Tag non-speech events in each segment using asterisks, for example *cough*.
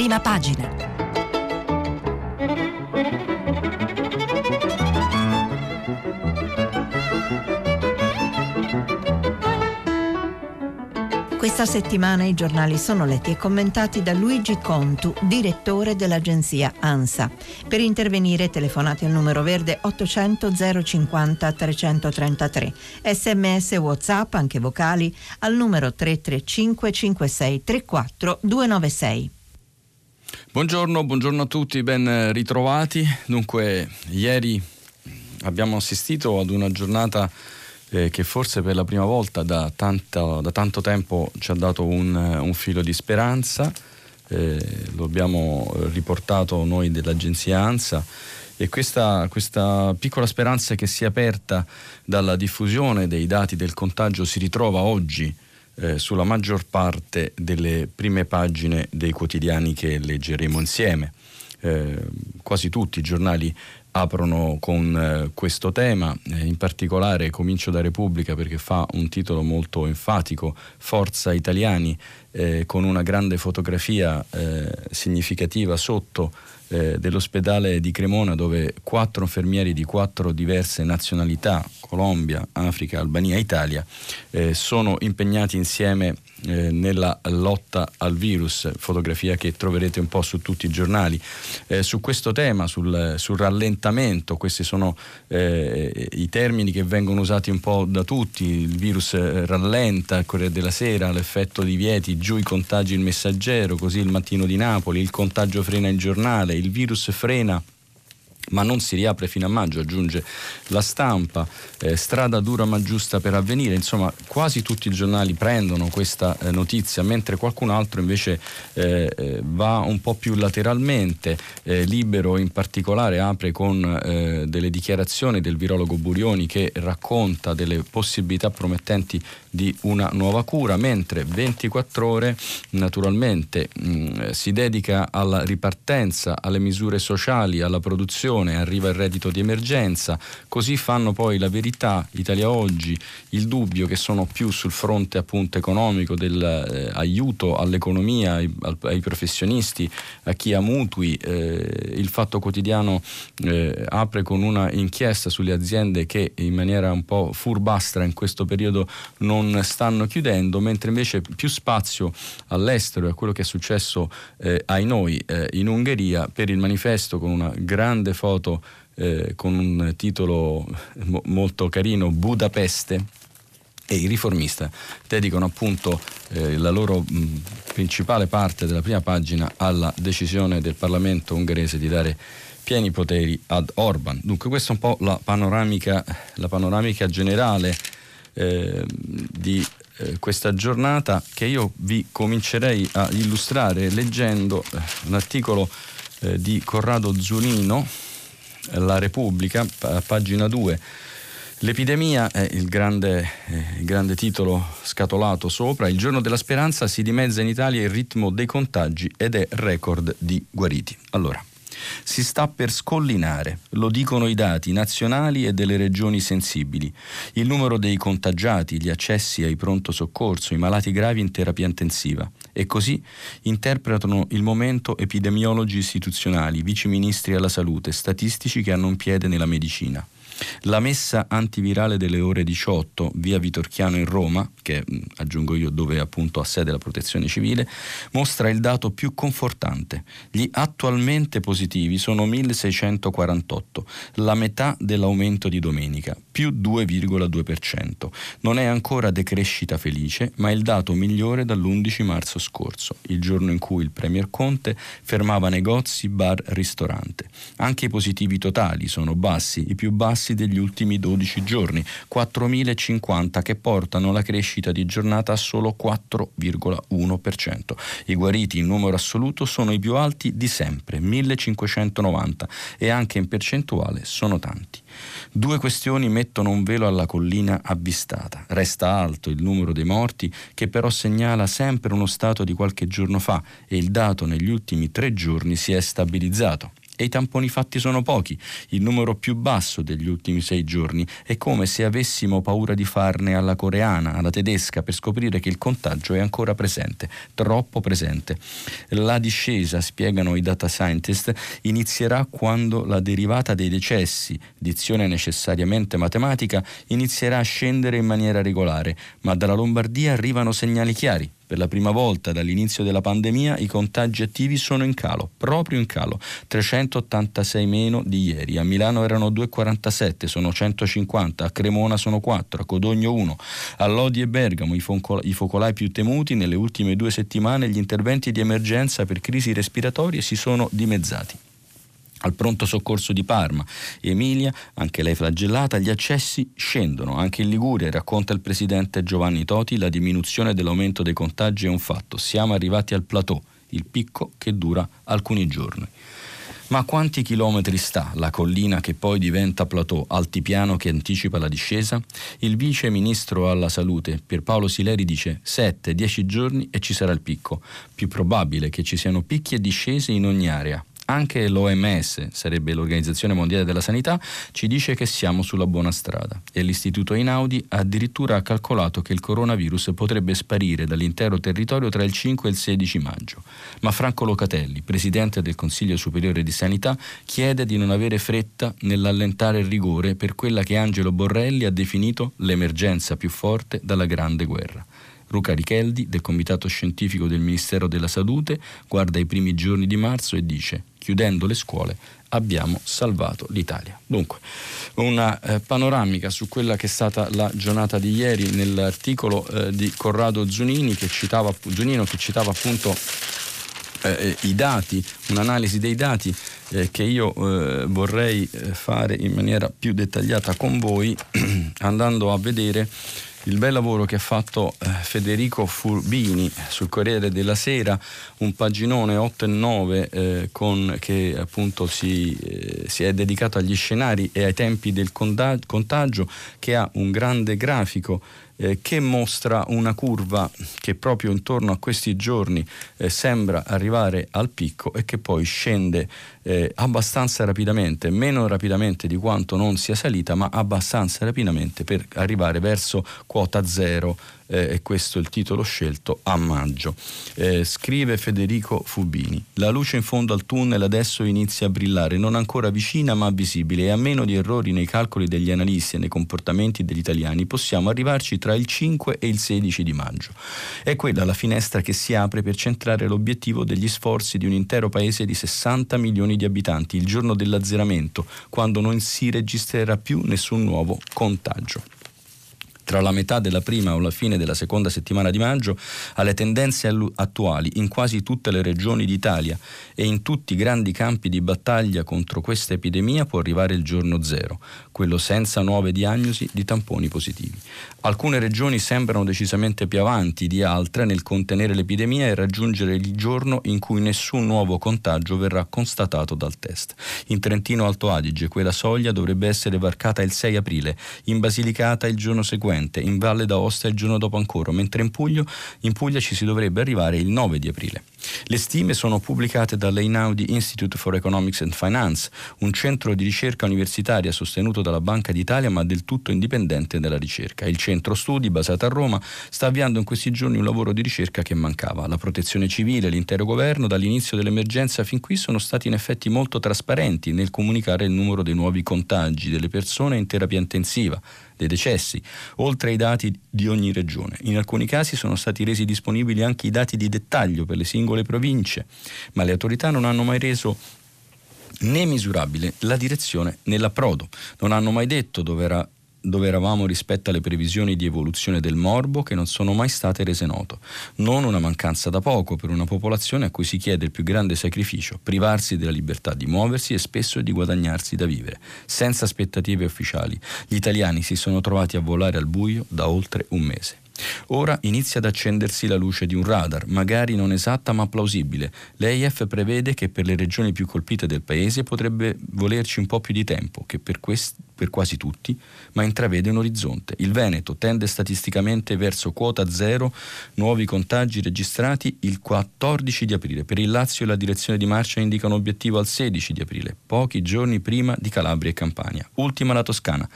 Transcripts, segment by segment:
prima pagina. Questa settimana i giornali sono letti e commentati da Luigi Contu, direttore dell'agenzia ANSA. Per intervenire telefonate al numero verde 800 050 333. Sms WhatsApp, anche vocali, al numero 335 56 34 296. Buongiorno, buongiorno a tutti, ben ritrovati. Dunque, ieri abbiamo assistito ad una giornata eh, che forse per la prima volta da, tanto, da tanto tempo ci ha dato un, un filo di speranza. Eh, lo abbiamo riportato noi dell'agenzia ANSA e questa, questa, piccola speranza che si è aperta dalla diffusione dei dati del contagio si ritrova oggi eh, sulla maggior parte delle prime pagine dei quotidiani che leggeremo insieme. Eh, quasi tutti i giornali aprono con eh, questo tema, eh, in particolare comincio da Repubblica perché fa un titolo molto enfatico, Forza Italiani, eh, con una grande fotografia eh, significativa sotto eh, dell'ospedale di Cremona dove quattro infermieri di quattro diverse nazionalità, Colombia, Africa, Albania, Italia, eh, sono impegnati insieme eh, nella lotta al virus, fotografia che troverete un po' su tutti i giornali. Eh, su questo tema, sul, sul rallentamento, questi sono eh, i termini che vengono usati un po' da tutti, il virus eh, rallenta, il Corriere della Sera, l'effetto di Vieti, giù i contagi il messaggero, così il mattino di Napoli, il contagio frena il giornale, il virus frena ma non si riapre fino a maggio, aggiunge la stampa, eh, strada dura ma giusta per avvenire, insomma quasi tutti i giornali prendono questa eh, notizia, mentre qualcun altro invece eh, eh va un po' più lateralmente, eh, Libero in particolare apre con eh, delle dichiarazioni del virologo Burioni che racconta delle possibilità promettenti di una nuova cura, mentre 24 ore naturalmente mh, mm, si dedica alla ripartenza, alle misure sociali, alla produzione, arriva il reddito di emergenza, così fanno poi la verità, Italia Oggi, il dubbio che sono più sul fronte appunto economico dell'aiuto eh, all'economia, ai, ai, professionisti, a chi ha mutui, eh, il Fatto Quotidiano eh, apre con una inchiesta sulle aziende che in maniera un po' furbastra in questo periodo non non stanno chiudendo, mentre invece più spazio all'estero e a quello che è successo eh, ai noi eh, in Ungheria per il manifesto con una grande foto eh, con un titolo mo- molto carino, Budapeste e i riformista dedicano appunto eh, la loro mh, principale parte della prima pagina alla decisione del Parlamento ungherese di dare pieni poteri ad Orban. Dunque questa è un po' la panoramica, la panoramica generale eh, di eh, questa giornata che io vi comincerei a illustrare leggendo eh, un articolo eh, di Corrado Zunino, La Repubblica, p- pagina 2. L'epidemia è il grande, eh, il grande, titolo scatolato sopra. Il giorno della speranza si dimezza in Italia il ritmo dei contagi ed è record di guariti. Allora, si sta per scollinare, lo dicono i dati nazionali e delle regioni sensibili. Il numero dei contagiati, gli accessi ai pronto soccorso, i malati gravi in terapia intensiva. E così interpretano il momento epidemiologi istituzionali, viceministri alla salute, statistici che hanno un piede nella medicina. La messa antivirale delle ore 18 via Vitorchiano in Roma, che aggiungo io dove appunto ha sede la protezione civile, mostra il dato più confortante. Gli attualmente positivi sono 1648, la metà dell'aumento di domenica, più 2,2%. Non è ancora decrescita felice, ma è il dato migliore dall'11 marzo scorso, il giorno in cui il Premier Conte fermava negozi, bar, ristorante. Anche i positivi totali sono bassi, i più bassi tassi degli ultimi 12 giorni, 4.050 che portano la crescita di giornata a solo 4,1%. I guariti in numero assoluto sono i più alti di sempre, 1.590 e anche in percentuale sono tanti. Due questioni mettono un velo alla collina avvistata. Resta alto il numero dei morti che però segnala sempre uno stato di qualche giorno fa e il dato negli ultimi tre giorni si è stabilizzato e i tamponi fatti sono pochi, il numero più basso degli ultimi sei giorni. È come se avessimo paura di farne alla coreana, alla tedesca, per scoprire che il contagio è ancora presente, troppo presente. La discesa, spiegano i data scientist, inizierà quando la derivata dei decessi, dizione necessariamente matematica, inizierà a scendere in maniera regolare, ma dalla Lombardia arrivano segnali chiari. Per la prima volta dall'inizio della pandemia i contagi attivi sono in calo, proprio in calo, 386 meno di ieri. A Milano erano 2,47, sono 150, a Cremona sono 4, a Codogno 1, a Lodi e Bergamo i, focolai, i focolai più temuti nelle ultime due settimane gli interventi di emergenza per crisi respiratorie si sono dimezzati al pronto soccorso di Parma. Emilia, anche lei flagellata, gli accessi scendono. Anche in Liguria, racconta il presidente Giovanni Toti, la diminuzione dell'aumento dei contagi è un fatto. Siamo arrivati al plateau, il picco che dura alcuni giorni. Ma a quanti chilometri sta la collina che poi diventa plateau, altipiano che anticipa la discesa? Il vice ministro alla salute Pierpaolo Sileri dice 7-10 giorni e ci sarà il picco. Più probabile che ci siano picchi e discese in ogni area, anche l'OMS, sarebbe l'Organizzazione Mondiale della Sanità, ci dice che siamo sulla buona strada e l'Istituto Einaudi addirittura ha calcolato che il coronavirus potrebbe sparire dall'intero territorio tra il 5 e il 16 maggio. Ma Franco Locatelli, presidente del Consiglio Superiore di Sanità, chiede di non avere fretta nell'allentare il rigore per quella che Angelo Borrelli ha definito l'emergenza più forte dalla Grande Guerra. Luca Richeldi, del Comitato Scientifico del Ministero della Salute, guarda i primi giorni di marzo e dice chiudendo le scuole abbiamo salvato l'Italia. Dunque, una eh, panoramica su quella che è stata la giornata di ieri nell'articolo eh, di Corrado Zunini che citava, Zunino che citava appunto eh, eh i dati, un'analisi dei dati eh, che io eh, vorrei fare in maniera più dettagliata con voi *clears throat* andando a vedere il bel lavoro che ha fatto eh, Federico Furbini sul Corriere della Sera, un paginone 8 e 9 eh, con, che appunto si, eh, si, è dedicato agli scenari e ai tempi del contagio, che ha un grande grafico eh, che mostra una curva che proprio intorno a questi giorni eh, sembra arrivare al picco e che poi scende eh, abbastanza rapidamente, meno rapidamente di quanto non sia salita, ma abbastanza rapidamente per arrivare verso quota zero eh, e questo è il titolo scelto a maggio. Eh, scrive Federico Fubini, la luce in fondo al tunnel adesso inizia a brillare, non ancora vicina ma visibile e a meno di errori nei calcoli degli analisti e nei comportamenti degli italiani possiamo arrivarci tra il 5 e il 16 di maggio. È quella la finestra che si apre per centrare l'obiettivo degli sforzi di un intero paese di 60 milioni di abitanti il giorno dell'azzeramento, quando non si registrerà più nessun nuovo contagio tra la metà della prima o la fine della seconda settimana di maggio alle tendenze attuali in quasi tutte le regioni d'Italia e in tutti i grandi campi di battaglia contro questa epidemia può arrivare il giorno zero, quello senza nuove diagnosi di tamponi positivi. Alcune regioni sembrano decisamente più avanti di altre nel contenere l'epidemia e raggiungere il giorno in cui nessun nuovo contagio verrà constatato dal test. In Trentino Alto Adige quella soglia dovrebbe essere varcata il 6 aprile, in Basilicata il giorno seguente seguente, in Valle d'Aosta il giorno dopo ancora, mentre in, Puglia, in Puglia ci si dovrebbe arrivare il 9 di aprile. Le stime sono pubblicate dall'Einaudi Institute for Economics and Finance, un centro di ricerca universitaria sostenuto dalla Banca d'Italia ma del tutto indipendente dalla ricerca. Il centro studi, basato a Roma, sta avviando in questi giorni un lavoro di ricerca che mancava. La protezione civile e l'intero governo dall'inizio dell'emergenza fin qui sono stati in effetti molto trasparenti nel comunicare il numero dei nuovi contagi delle persone in terapia intensiva dei decessi, oltre ai dati di ogni regione. In alcuni casi sono stati resi disponibili anche i dati di dettaglio per le singole province, ma le autorità non hanno mai reso né misurabile la direzione nell'approdo, non hanno mai detto dove era dove eravamo rispetto alle previsioni di evoluzione del morbo che non sono mai state rese noto. Non una mancanza da poco per una popolazione a cui si chiede il più grande sacrificio, privarsi della libertà di muoversi e spesso di guadagnarsi da vivere, senza aspettative ufficiali. Gli italiani si sono trovati a volare al buio da oltre un mese. Ora inizia ad accendersi la luce di un radar, magari non esatta ma plausibile. L'EIF prevede che per le regioni più colpite del paese potrebbe volerci un po' più di tempo, che per, quest- per quasi tutti, ma intravede un orizzonte. Il Veneto tende statisticamente verso quota zero, nuovi contagi registrati il 14 di aprile. Per il Lazio la direzione di marcia indica un obiettivo al 16 di aprile, pochi giorni prima di Calabria e Campania. Ultima la Toscana,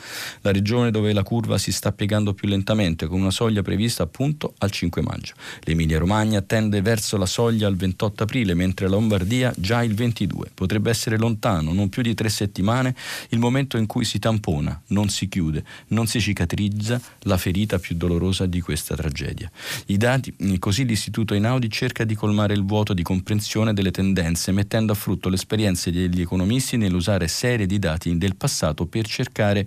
la regione dove la curva si sta piegando più lentamente, con una soglia prevista appunto al 5 maggio. L'Emilia Romagna tende verso la soglia al 28 aprile, mentre la Lombardia già il 22. Potrebbe essere lontano, non più di tre settimane, il momento in cui si tampona, non si chiude, non si cicatrizza la ferita più dolorosa di questa tragedia. I dati, così l'Istituto Einaudi cerca di colmare il vuoto di comprensione delle tendenze, mettendo a frutto le esperienze degli economisti nell'usare serie di dati del passato per cercare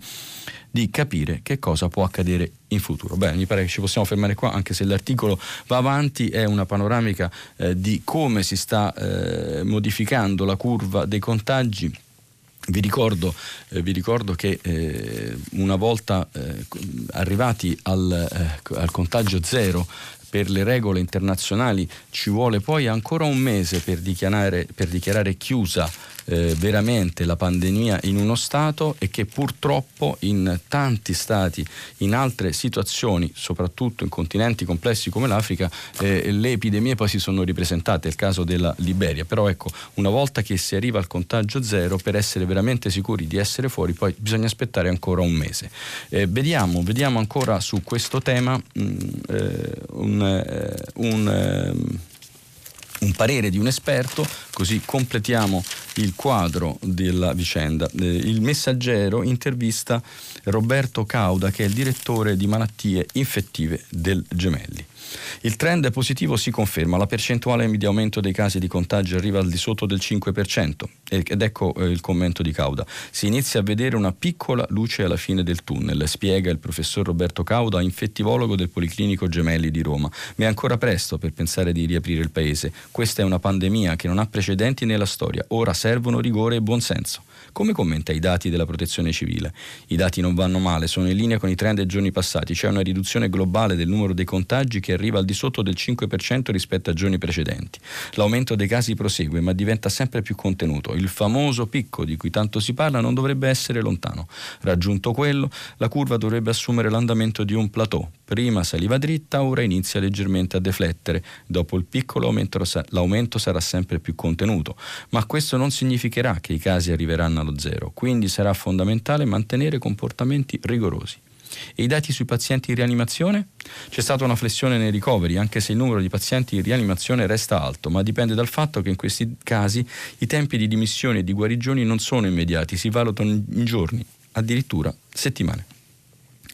di capire che cosa può accadere in futuro. Bene, mi pare che ci possiamo fermare qua, anche se l'articolo va avanti, è una panoramica eh, di come si sta eh, modificando la curva dei contagi vi ricordo, eh, vi ricordo, che eh, una volta eh, arrivati al, eh, al, contagio zero per le regole internazionali ci vuole poi ancora un mese per dichiarare, per dichiarare chiusa eh, veramente la pandemia in uno Stato e che purtroppo in tanti Stati, in altre situazioni, soprattutto in continenti complessi come l'Africa, eh, le epidemie poi si sono ripresentate, è il caso della Liberia. Però ecco, una volta che si arriva al contagio zero, per essere veramente sicuri di essere fuori, poi bisogna aspettare ancora un mese. Eh, vediamo, vediamo, ancora su questo tema mh, mm, eh, un, eh, un ehm, un parere di un esperto, così completiamo il quadro della vicenda. Eh, il messaggero intervista Roberto Cauda, che è il direttore di malattie infettive del Gemelli. Il trend positivo si conferma, la percentuale di aumento dei casi di contagio arriva al di sotto del 5% ed ecco eh, il commento di Cauda. Si inizia a vedere una piccola luce alla fine del tunnel, spiega il professor Roberto Cauda, infettivologo del Policlinico Gemelli di Roma. Ma è ancora presto per pensare di riaprire il paese. Questa è una pandemia che non ha precedenti nella storia. Ora servono rigore e buonsenso. Come commenta i dati della protezione civile? I dati non vanno male, sono in linea con i trend dei giorni passati, c'è una riduzione globale del numero dei contagi che arriva al di sotto del 5% rispetto a giorni precedenti. L'aumento dei casi prosegue, ma diventa sempre più contenuto. Il famoso picco di cui tanto si parla non dovrebbe essere lontano. Raggiunto quello, la curva dovrebbe assumere l'andamento di un plateau. Prima saliva dritta, ora inizia leggermente a deflettere. Dopo il piccolo aumento, l'aumento sarà sempre più contenuto. Ma questo non significherà che i casi arriveranno allo zero, quindi sarà fondamentale mantenere comportamenti rigorosi. E i dati sui pazienti in rianimazione? C'è stata una flessione nei ricoveri, anche se il numero di pazienti in rianimazione resta alto, ma dipende dal fatto che in questi casi i tempi di dimissione e di guarigioni non sono immediati, si valutano in giorni, addirittura settimane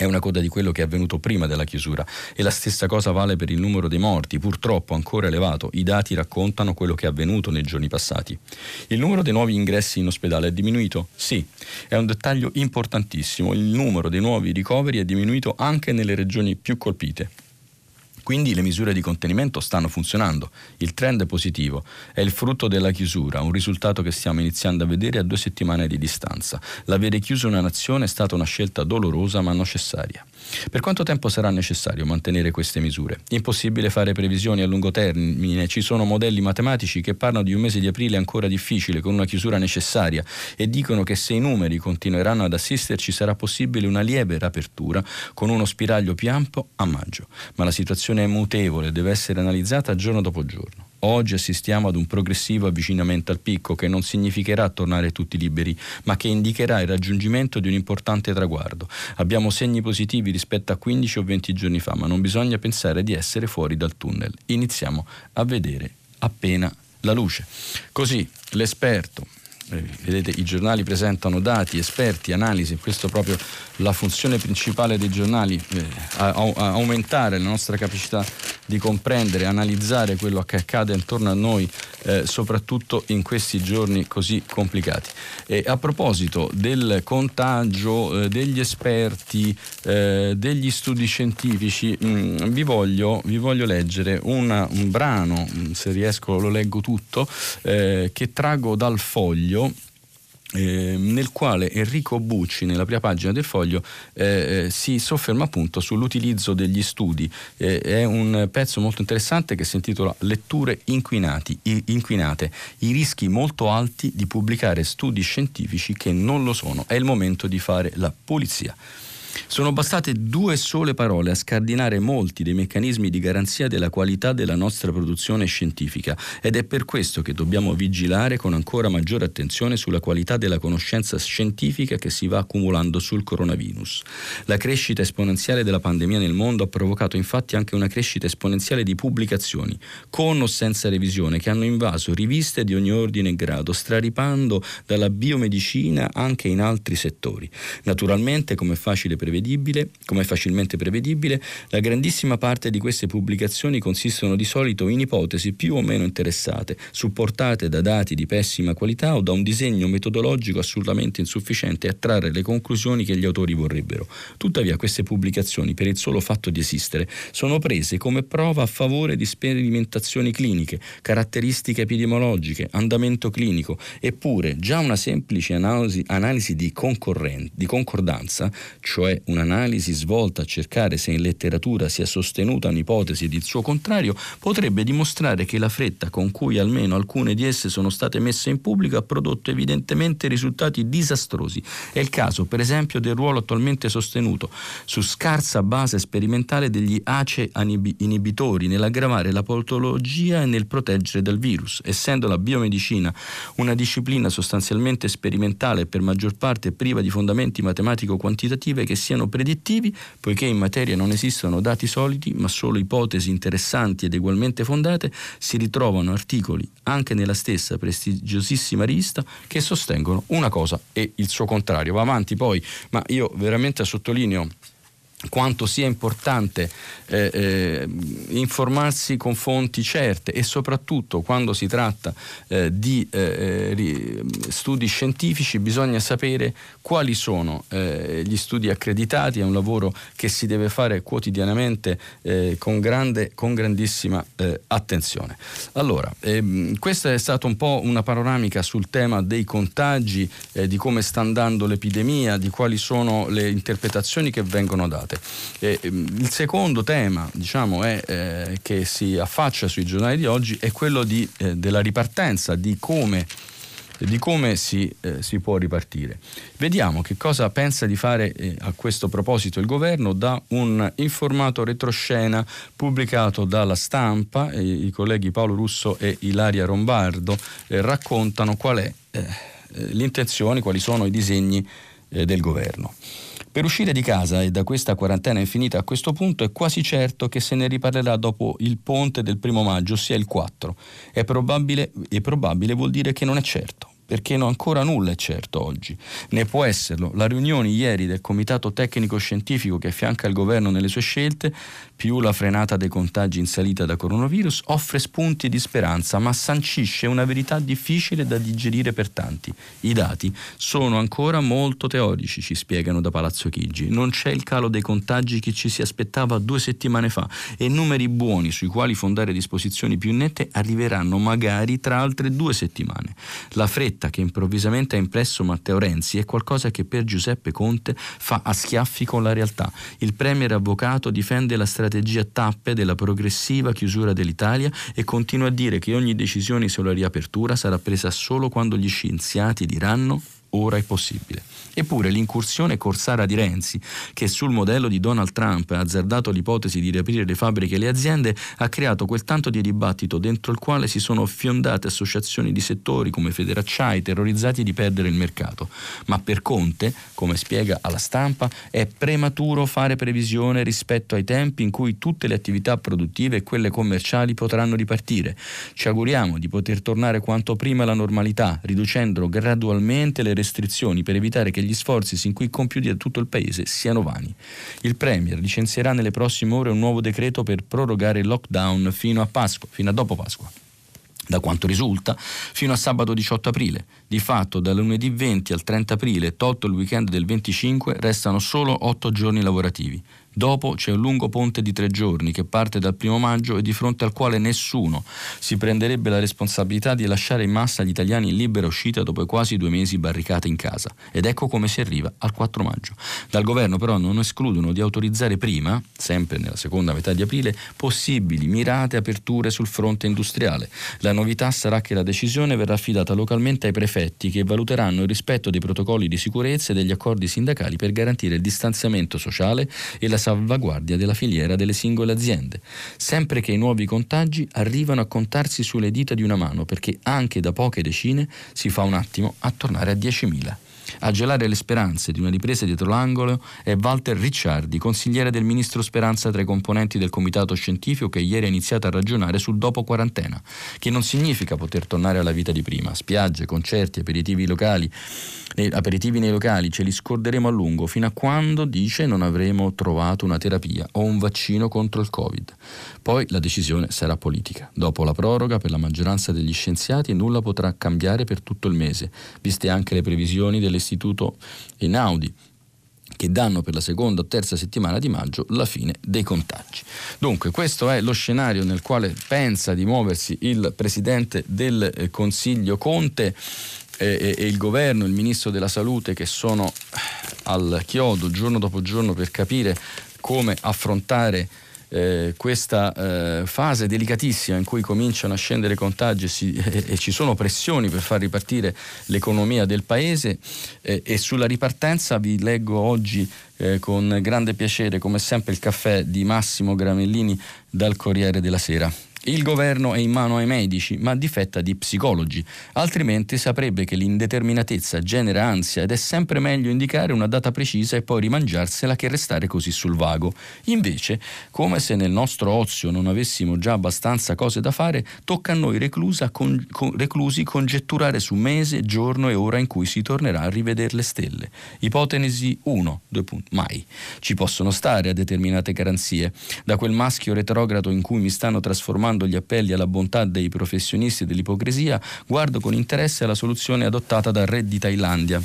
è una coda di quello che è avvenuto prima della chiusura e la stessa cosa vale per il numero dei morti, purtroppo ancora elevato. I dati raccontano quello che è avvenuto nei giorni passati. Il numero dei nuovi ingressi in ospedale è diminuito? Sì, è un dettaglio importantissimo. Il numero dei nuovi ricoveri è diminuito anche nelle regioni più colpite. Quindi le misure di contenimento stanno funzionando, il trend è positivo, è il frutto della chiusura, un risultato che stiamo iniziando a vedere a due settimane di distanza. L'avere chiuso una nazione è stata una scelta dolorosa ma necessaria. Per quanto tempo sarà necessario mantenere queste misure? Impossibile fare previsioni a lungo termine, ci sono modelli matematici che parlano di un mese di aprile ancora difficile, con una chiusura necessaria, e dicono che se i numeri continueranno ad assisterci sarà possibile una lieve riapertura con uno spiraglio più ampio a maggio. Ma la situazione è mutevole, deve essere analizzata giorno dopo giorno. Oggi assistiamo ad un progressivo avvicinamento al picco che non significherà tornare tutti liberi, ma che indicherà il raggiungimento di un importante traguardo. Abbiamo segni positivi rispetto a 15 o 20 giorni fa, ma non bisogna pensare di essere fuori dal tunnel. Iniziamo a vedere appena la luce. Così l'esperto eh, vedete i giornali presentano dati, esperti, analisi, questo proprio la funzione principale dei giornali, eh, a, a aumentare la nostra capacità di comprendere, analizzare quello che accade intorno a noi, eh, soprattutto in questi giorni così complicati. E a proposito del contagio, eh, degli esperti, eh, degli studi scientifici, mh, mm, vi, voglio, vi, voglio, leggere una, un brano, mm, se riesco lo leggo tutto, eh, che traggo dal foglio eh, nel quale Enrico Bucci, nella prima pagina del foglio, eh, eh, si sofferma appunto sull'utilizzo degli studi. Eh, è un pezzo molto interessante che si intitola Letture inquinati, inquinate, i rischi molto alti di pubblicare studi scientifici che non lo sono. È il momento di fare la pulizia. Sono bastate due sole parole a scardinare molti dei meccanismi di garanzia della qualità della nostra produzione scientifica ed è per questo che dobbiamo vigilare con ancora maggiore attenzione sulla qualità della conoscenza scientifica che si va accumulando sul coronavirus. La crescita esponenziale della pandemia nel mondo ha provocato infatti anche una crescita esponenziale di pubblicazioni, con o senza revisione, che hanno invaso riviste di ogni ordine e grado, straripando dalla biomedicina anche in altri settori. Naturalmente, come è facile prevedibile, come facilmente prevedibile, la grandissima parte di queste pubblicazioni consistono di solito in ipotesi più o meno interessate, supportate da dati di pessima qualità o da un disegno metodologico assolutamente insufficiente a trarre le conclusioni che gli autori vorrebbero. Tuttavia queste pubblicazioni, per il solo fatto di esistere, sono prese come prova a favore di sperimentazioni cliniche, caratteristiche epidemiologiche, andamento clinico, eppure già una semplice analisi, analisi di, di concordanza, cioè un'analisi svolta a cercare se in letteratura sia sostenuta un'ipotesi di suo contrario, potrebbe dimostrare che la fretta con cui almeno alcune di esse sono state messe in pubblico ha prodotto evidentemente risultati disastrosi. È il caso, per esempio, del ruolo attualmente sostenuto su scarsa base sperimentale degli ACE inibitori nell'aggravare la patologia e nel proteggere dal virus, essendo la biomedicina una disciplina sostanzialmente sperimentale e per maggior parte priva di fondamenti matematico-quantitative che siano predittivi, poiché in materia non esistono dati solidi, ma solo ipotesi interessanti ed ugualmente fondate, si ritrovano articoli anche nella stessa prestigiosissima rivista che sostengono una cosa e il suo contrario. Va avanti poi, ma io veramente sottolineo quanto sia importante eh, eh, informarsi con fonti certe e soprattutto quando si tratta eh, di eh, eh, studi scientifici bisogna sapere quali sono eh, gli studi accreditati, è un lavoro che si deve fare quotidianamente con, grande, con grandissima attenzione. Allora, ehm, questa è stata un po' una panoramica sul tema dei contagi, di come sta andando l'epidemia, di quali sono le interpretazioni che vengono date state. Eh, il secondo tema diciamo, è, eh, che si affaccia sui giornali di oggi è quello di, eh, della ripartenza, di come di come si, eh, si, può ripartire. Vediamo che cosa pensa di fare eh, a questo proposito il governo da un informato retroscena pubblicato dalla stampa. I colleghi Paolo Russo e Ilaria Rombardo eh, raccontano qual è l'intenzione, quali sono i disegni del governo. Per uscire di casa e da questa quarantena infinita a questo punto è quasi certo che se ne riparlerà dopo il ponte del primo maggio, ossia il 4. È probabile, e probabile vuol dire che non è certo perché no, ancora nulla è certo oggi, né può esserlo. La riunione ieri del Comitato Tecnico Scientifico che affianca il governo nelle sue scelte, più la frenata dei contagi in salita da coronavirus, offre spunti di speranza, ma sancisce una verità difficile da digerire per tanti. I dati sono ancora molto teorici, ci spiegano da Palazzo Chigi. Non c'è il calo dei contagi che ci si aspettava due settimane fa e numeri buoni sui quali fondare disposizioni più nette arriveranno magari tra altre due settimane. La fretta che improvvisamente ha impresso Matteo Renzi è qualcosa che per Giuseppe Conte fa a schiaffi con la realtà. Il premier avvocato difende la strategia a tappe della progressiva chiusura dell'Italia e continua a dire che ogni decisione sulla riapertura sarà presa solo quando gli scienziati diranno ora è possibile. Eppure l'incursione corsara di Renzi, che sul modello di Donald Trump ha azzardato l'ipotesi di riaprire le fabbriche e le aziende, ha creato quel tanto di dibattito dentro il quale si sono fiondate associazioni di settori come Federacciai terrorizzati di perdere il mercato. Ma per Conte, come spiega alla stampa, è prematuro fare previsione rispetto ai tempi in cui tutte le attività produttive e quelle commerciali potranno ripartire. Ci auguriamo di poter tornare quanto prima alla normalità, riducendo gradualmente le restrizioni per evitare che gli sforzi sin qui compiuti da tutto il Paese siano vani. Il Premier licenzierà nelle prossime ore un nuovo decreto per prorogare il lockdown fino a Pasqua, fino a dopo Pasqua. Da quanto risulta, fino a sabato 18 aprile. Di fatto, dal lunedì 20 al 30 aprile, tolto il weekend del 25, restano solo 8 giorni lavorativi. Dopo c'è un lungo ponte di tre giorni che parte dal primo maggio e di fronte al quale nessuno si prenderebbe la responsabilità di lasciare in massa gli italiani in libera uscita dopo quasi due mesi barricati in casa. Ed ecco come si arriva al 4 maggio. Dal governo però non escludono di autorizzare prima, sempre nella seconda metà di aprile, possibili mirate aperture sul fronte industriale. La novità sarà che la decisione verrà affidata localmente ai prefetti che valuteranno il rispetto dei protocolli di sicurezza e degli accordi sindacali per garantire il distanziamento sociale e la salvaguardia della filiera delle singole aziende, sempre che i nuovi contagi arrivano a contarsi sulle dita di una mano, perché anche da poche decine si fa un attimo a tornare a 10.000. A gelare le speranze di una ripresa dietro l'angolo è Walter Ricciardi, consigliere del ministro Speranza tra i componenti del comitato scientifico che ieri ha iniziato a ragionare sul dopo quarantena, che non significa poter tornare alla vita di prima, spiagge, concerti, aperitivi locali aperitivi nei locali ce li scorderemo a lungo fino a quando, dice, non avremo trovato una terapia o un vaccino contro il Covid. Poi la decisione sarà politica. Dopo la proroga per la maggioranza degli scienziati nulla potrà cambiare per tutto il mese, viste anche le previsioni dell'istituto Einaudi che danno per la seconda o terza settimana di maggio la fine dei contagi. Dunque questo è lo scenario nel quale pensa di muoversi il Presidente del eh, Consiglio Conte e, e, il governo, il ministro della salute che sono al chiodo giorno dopo giorno per capire come affrontare eh, questa eh, fase delicatissima in cui cominciano a scendere contagi e, si, e, *laughs* e, ci sono pressioni per far ripartire l'economia del paese eh, e sulla ripartenza vi leggo oggi eh, con grande piacere come sempre il caffè di Massimo Gramellini dal Corriere della Sera. Il governo è in mano ai medici, ma difetta di psicologi, altrimenti saprebbe che l'indeterminatezza genera ansia ed è sempre meglio indicare una data precisa e poi rimangiarsela che restare così sul vago. Invece, come se nel nostro ozio non avessimo già abbastanza cose da fare, tocca a noi con, con, reclusi congetturare su mese, giorno e ora in cui si tornerà a rivedere le stelle. Ipotesi 1, 2 punti, mai. Ci possono stare a determinate garanzie. Da quel maschio retrogrado in cui mi stanno trasformando ascoltando gli appelli alla bontà dei professionisti dell'ipocrisia, guardo con interesse alla soluzione adottata dal re di Thailandia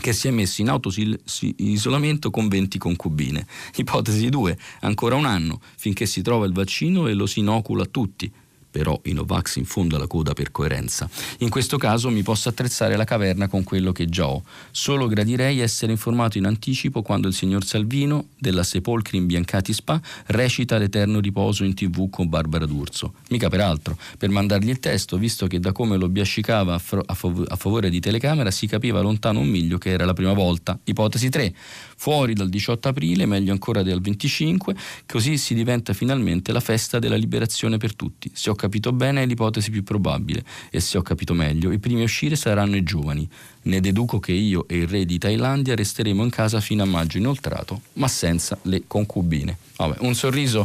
che si è messo in auto-isolamento con 20 concubine. Ipotesi 2, ancora un anno, finché si trova il vaccino e lo si inocula a tutti però i Novax in fondo alla coda per coerenza. In questo caso mi posso attrezzare la caverna con quello che già ho. Solo gradirei essere informato in anticipo quando il signor Salvino, della Sepolcri Imbiancati Spa, recita l'eterno riposo in tv con Barbara D'Urso. Mica peraltro, per mandargli il testo, visto che da come lo biascicava a, fro- a, fav- a favore di telecamera si capiva lontano un miglio che era la prima volta. Ipotesi 3 fuori dal 18 aprile, meglio ancora del 25, così si diventa finalmente la festa della liberazione per tutti. Se ho capito bene è l'ipotesi più probabile e se ho capito meglio, i primi a uscire saranno i giovani. Ne deduco che io e il re di Thailandia resteremo in casa fino a maggio inoltrato, ma senza le concubine. Vabbè, un sorriso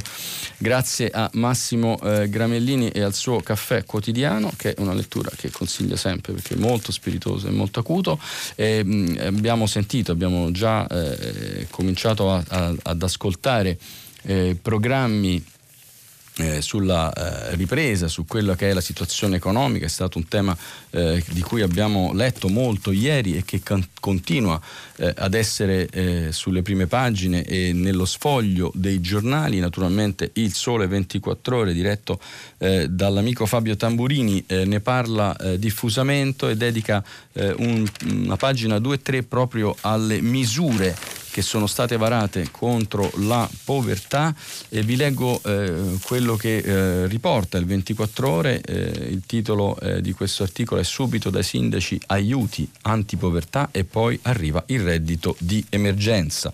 grazie a Massimo eh, Gramellini e al suo caffè quotidiano, che è una lettura che consiglio sempre perché è molto spiritoso e molto acuto. E, mh, abbiamo sentito, abbiamo già eh, cominciato a, a, ad ascoltare eh, programmi eh, sulla eh, ripresa, su quella che è la situazione economica, è stato un tema eh, di cui abbiamo letto molto ieri e che can- continua eh, ad essere eh, sulle prime pagine e nello sfoglio dei giornali, naturalmente il Sole 24 ore diretto eh, dall'amico Fabio Tamburini ne parla diffusamente e dedica un, una pagina 2-3 proprio alle misure che sono state varate contro la povertà. E vi leggo eh, quello che eh, riporta il 24 ore, eh, il titolo eh, di questo articolo è subito dai sindaci aiuti antipovertà e poi arriva il reddito di emergenza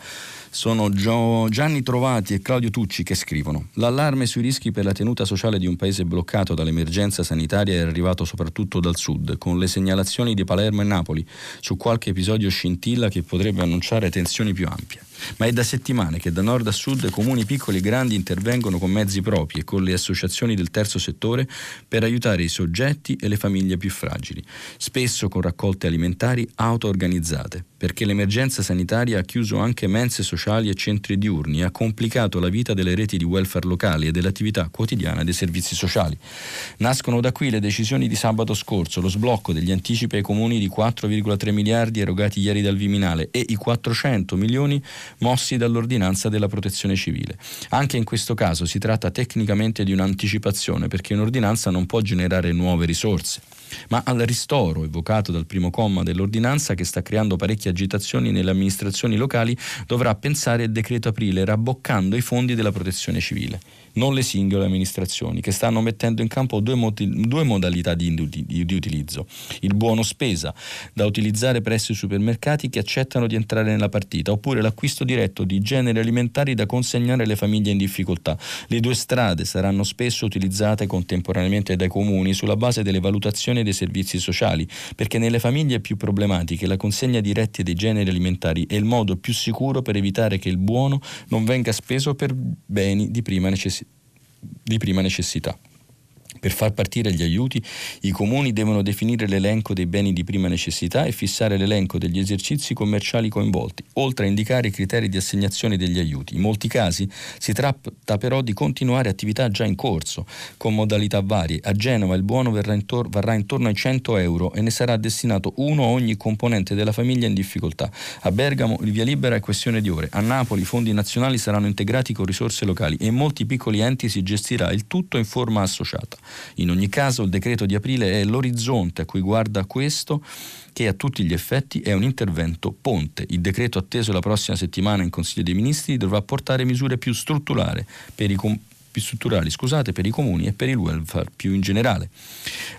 sono Gianni Trovati e Claudio Tucci che scrivono. L'allarme sui rischi per la tenuta sociale di un paese bloccato dall'emergenza sanitaria è arrivato soprattutto dal sud, con le segnalazioni di Palermo e Napoli su qualche episodio scintilla che potrebbe annunciare tensioni più ampie ma è da settimane che da nord a sud comuni piccoli e grandi intervengono con mezzi propri e con le associazioni del terzo settore per aiutare i soggetti e le famiglie più fragili, spesso con raccolte alimentari auto-organizzate, perché l'emergenza sanitaria ha chiuso anche mense sociali e centri diurni e ha complicato la vita delle reti di welfare locali e dell'attività quotidiana dei servizi sociali. Nascono da qui le decisioni di sabato scorso, lo sblocco degli anticipi ai comuni di 4,3 miliardi erogati ieri dal Viminale e i 400 milioni mossi dall'ordinanza della protezione civile. Anche in questo caso si tratta tecnicamente di un'anticipazione perché un'ordinanza non può generare nuove risorse ma al ristoro evocato dal primo comma dell'ordinanza che sta creando parecchie agitazioni nelle amministrazioni locali dovrà pensare il decreto aprile rabboccando i fondi della protezione civile non le singole amministrazioni, che stanno mettendo in campo due, moti- due modalità di, di, di, utilizzo. Il buono spesa, da utilizzare presso i supermercati che accettano di entrare nella partita, oppure l'acquisto diretto di generi alimentari da consegnare alle famiglie in difficoltà. Le due strade saranno spesso utilizzate contemporaneamente dai comuni sulla base delle valutazioni dei servizi sociali, perché nelle famiglie più problematiche la consegna diretta dei generi alimentari è il modo più sicuro per evitare che il buono non venga speso per beni di prima necessità di prima necessità. Per far partire gli aiuti, i comuni devono definire l'elenco dei beni di prima necessità e fissare l'elenco degli esercizi commerciali coinvolti, oltre a indicare i criteri di assegnazione degli aiuti. In molti casi si tratta però di continuare attività già in corso, con modalità varie. A Genova il buono intor- varrà intorno ai 100 euro e ne sarà destinato uno a ogni componente della famiglia in difficoltà. A Bergamo il via libera è questione di ore. A Napoli i fondi nazionali saranno integrati con risorse locali e in molti piccoli enti si gestirà il tutto in forma associata. In ogni caso il decreto di aprile è l'orizzonte a cui guarda questo che a tutti gli effetti è un intervento ponte. Il decreto atteso la prossima settimana in Consiglio dei Ministri dovrà portare misure più strutturali per com- strutturali scusate, per i comuni e per il welfare più in generale.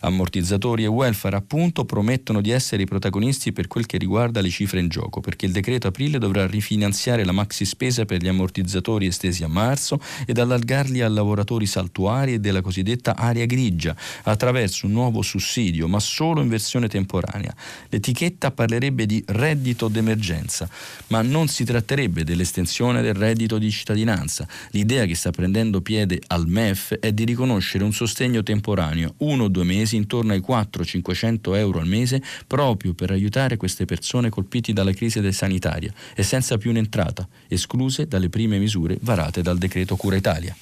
Ammortizzatori e welfare appunto promettono di essere i protagonisti per quel che riguarda le cifre in gioco, perché il decreto aprile dovrà rifinanziare la maxi spesa per gli ammortizzatori estesi a marzo ed allargarli a lavoratori saltuari e della cosiddetta area grigia attraverso un nuovo sussidio, ma solo in versione temporanea. L'etichetta parlerebbe di reddito d'emergenza, ma non si tratterebbe dell'estensione del reddito di cittadinanza. L'idea che sta prendendo piede chiede al MEF è di riconoscere un sostegno temporaneo, uno o due mesi, intorno ai 400-500 euro al mese, proprio per aiutare queste persone colpite dalla crisi sanitaria e senza più un'entrata, escluse dalle prime misure varate dal decreto Cura Italia.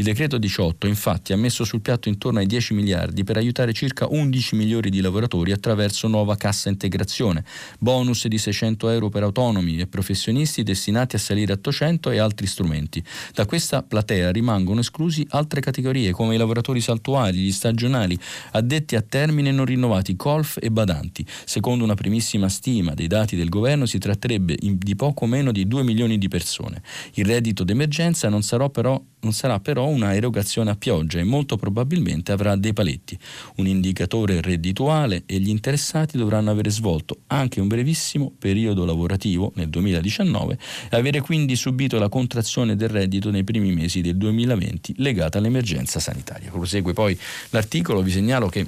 Il decreto 18 infatti ha messo sul piatto intorno ai 10 miliardi per aiutare circa 11 milioni di lavoratori attraverso nuova cassa integrazione, bonus di 600 euro per autonomi e professionisti destinati a salire a 800 e altri strumenti. Da questa platea rimangono esclusi altre categorie come i lavoratori saltuari, gli stagionali, addetti a termine non rinnovati, golf e badanti. Secondo una primissima stima dei dati del governo si tratterebbe di poco meno di 2 milioni di persone. Il reddito d'emergenza non sarà però non sarà però una erogazione a pioggia e molto probabilmente avrà dei paletti, un indicatore reddituale e gli interessati dovranno avere svolto anche un brevissimo periodo lavorativo nel 2019 e avere quindi subito la contrazione del reddito nei primi mesi del 2020 legata all'emergenza sanitaria. Prosegue poi l'articolo, vi segnalo che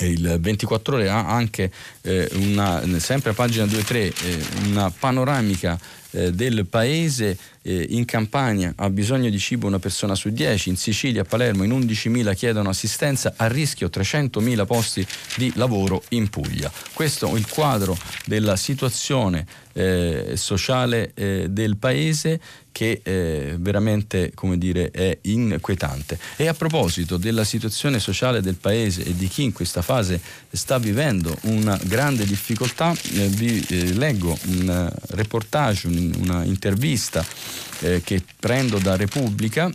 il 24 ore ha anche eh, una, sempre a pagina 2-3 eh, una panoramica eh, del paese eh, in Campania ha bisogno di cibo una persona su 10, in Sicilia, a Palermo in 11.000 chiedono assistenza, a rischio 300.000 posti di lavoro in Puglia. Questo è il quadro della situazione eh, sociale eh, del paese che eh, veramente come dire, è inquietante. E a proposito della situazione sociale del paese e di chi in questa fase sta vivendo una grande difficoltà, eh, vi eh, leggo un reportage, un, una intervista eh, che prendo da Repubblica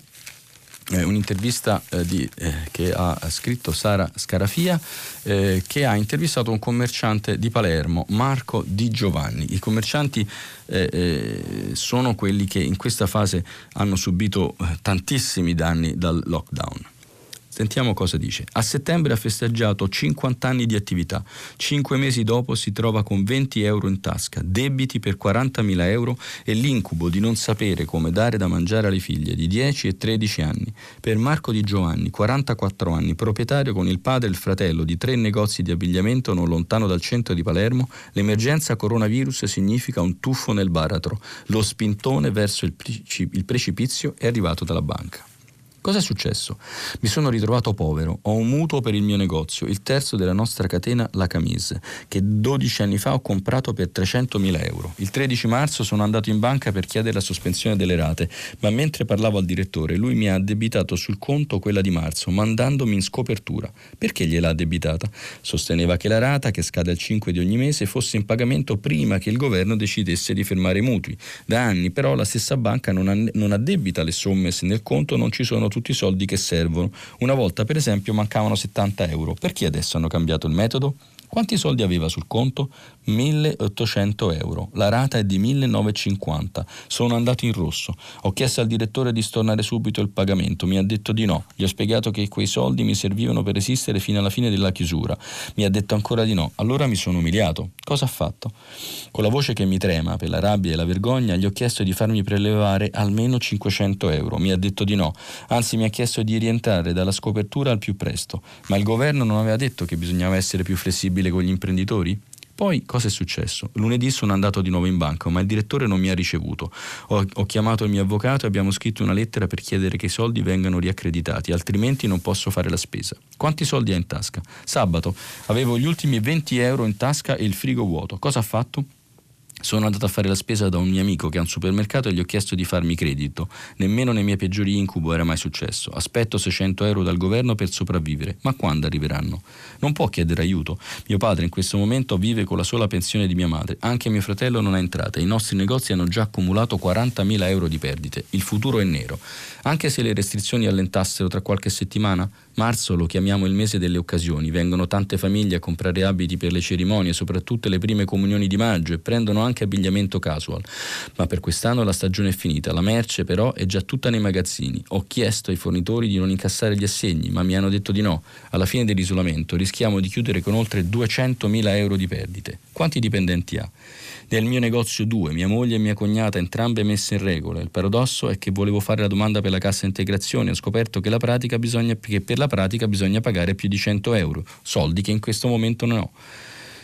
eh, un'intervista eh, di, eh, che ha scritto Sara Scarafia eh, che ha intervistato un commerciante di Palermo, Marco Di Giovanni. I commercianti eh, eh, sono quelli che in questa fase hanno subito tantissimi danni dal lockdown. Sentiamo cosa dice. A settembre ha festeggiato 50 anni di attività. Cinque mesi dopo si trova con 20 euro in tasca, debiti per 40.000 euro e l'incubo di non sapere come dare da mangiare alle figlie di 10 e 13 anni. Per Marco Di Giovanni, 44 anni, proprietario con il padre e il fratello di tre negozi di abbigliamento non lontano dal centro di Palermo, l'emergenza coronavirus significa un tuffo nel baratro. Lo spintone verso il, precipizio è arrivato dalla banca. Cosa è successo? Mi sono ritrovato povero, ho un mutuo per il mio negozio, il terzo della nostra catena La Camise, che 12 anni fa ho comprato per 300.000 euro. Il 13 marzo sono andato in banca per chiedere la sospensione delle rate, ma mentre parlavo al direttore lui mi ha addebitato sul conto quella di marzo, mandandomi in scopertura. Perché gliel'ha addebitata? Sosteneva che la rata, che scade al 5 di ogni mese, fosse in pagamento prima che il governo decidesse di fermare i mutui. Da anni però la stessa banca non addebita le somme se nel conto non ci sono tutti tutti i soldi che servono. Una volta, per esempio, mancavano 70 euro. Perché adesso hanno cambiato il metodo? Quanti soldi aveva sul conto? 1800 euro. La rata è di 1950. Sono andato in rosso. Ho chiesto al direttore di stornare subito il pagamento. Mi ha detto di no. Gli ho spiegato che quei soldi mi servivano per esistere fino alla fine della chiusura. Mi ha detto ancora di no. Allora mi sono umiliato. Cosa ha fatto? Con la voce che mi trema per la rabbia e la vergogna, gli ho chiesto di farmi prelevare almeno 500 euro. Mi ha detto di no. Anzi, mi ha chiesto di rientrare dalla scopertura al più presto. Ma il governo non aveva detto che bisognava essere più flessibili possibile con gli imprenditori? Poi cosa è successo? Lunedì sono andato di nuovo in banca, ma il direttore non mi ha ricevuto. Ho, ho, chiamato il mio avvocato e abbiamo scritto una lettera per chiedere che i soldi vengano riaccreditati, altrimenti non posso fare la spesa. Quanti soldi ha in tasca? Sabato avevo gli ultimi 20 euro in tasca e il frigo vuoto. Cosa ha fatto? Sono andato a fare la spesa da un mio amico che ha un supermercato e gli ho chiesto di farmi credito. Nemmeno nei miei peggiori incubo era mai successo. Aspetto 600 euro dal governo per sopravvivere. Ma quando arriveranno? Non può chiedere aiuto. Mio padre in questo momento vive con la sola pensione di mia madre. Anche mio fratello non ha entrate. I nostri negozi hanno già accumulato 40.000 euro di perdite. Il futuro è nero. Anche se le restrizioni allentassero tra qualche settimana, Marzo lo chiamiamo il mese delle occasioni, vengono tante famiglie a comprare abiti per le cerimonie, soprattutto le prime comunioni di maggio e prendono anche abbigliamento casual. Ma per quest'anno la stagione è finita, la merce però è già tutta nei magazzini. Ho chiesto ai fornitori di non incassare gli assegni, ma mi hanno detto di no. Alla fine dell'isolamento rischiamo di chiudere con oltre 200.000 euro di perdite. Quanti dipendenti ha? Nel mio negozio due, mia moglie e mia cognata, entrambe messe in regola. Il paradosso è che volevo fare la domanda per la cassa integrazione, ho scoperto che, bisogna, che per la pratica bisogna pagare più di 100 euro, soldi che in questo momento non ho.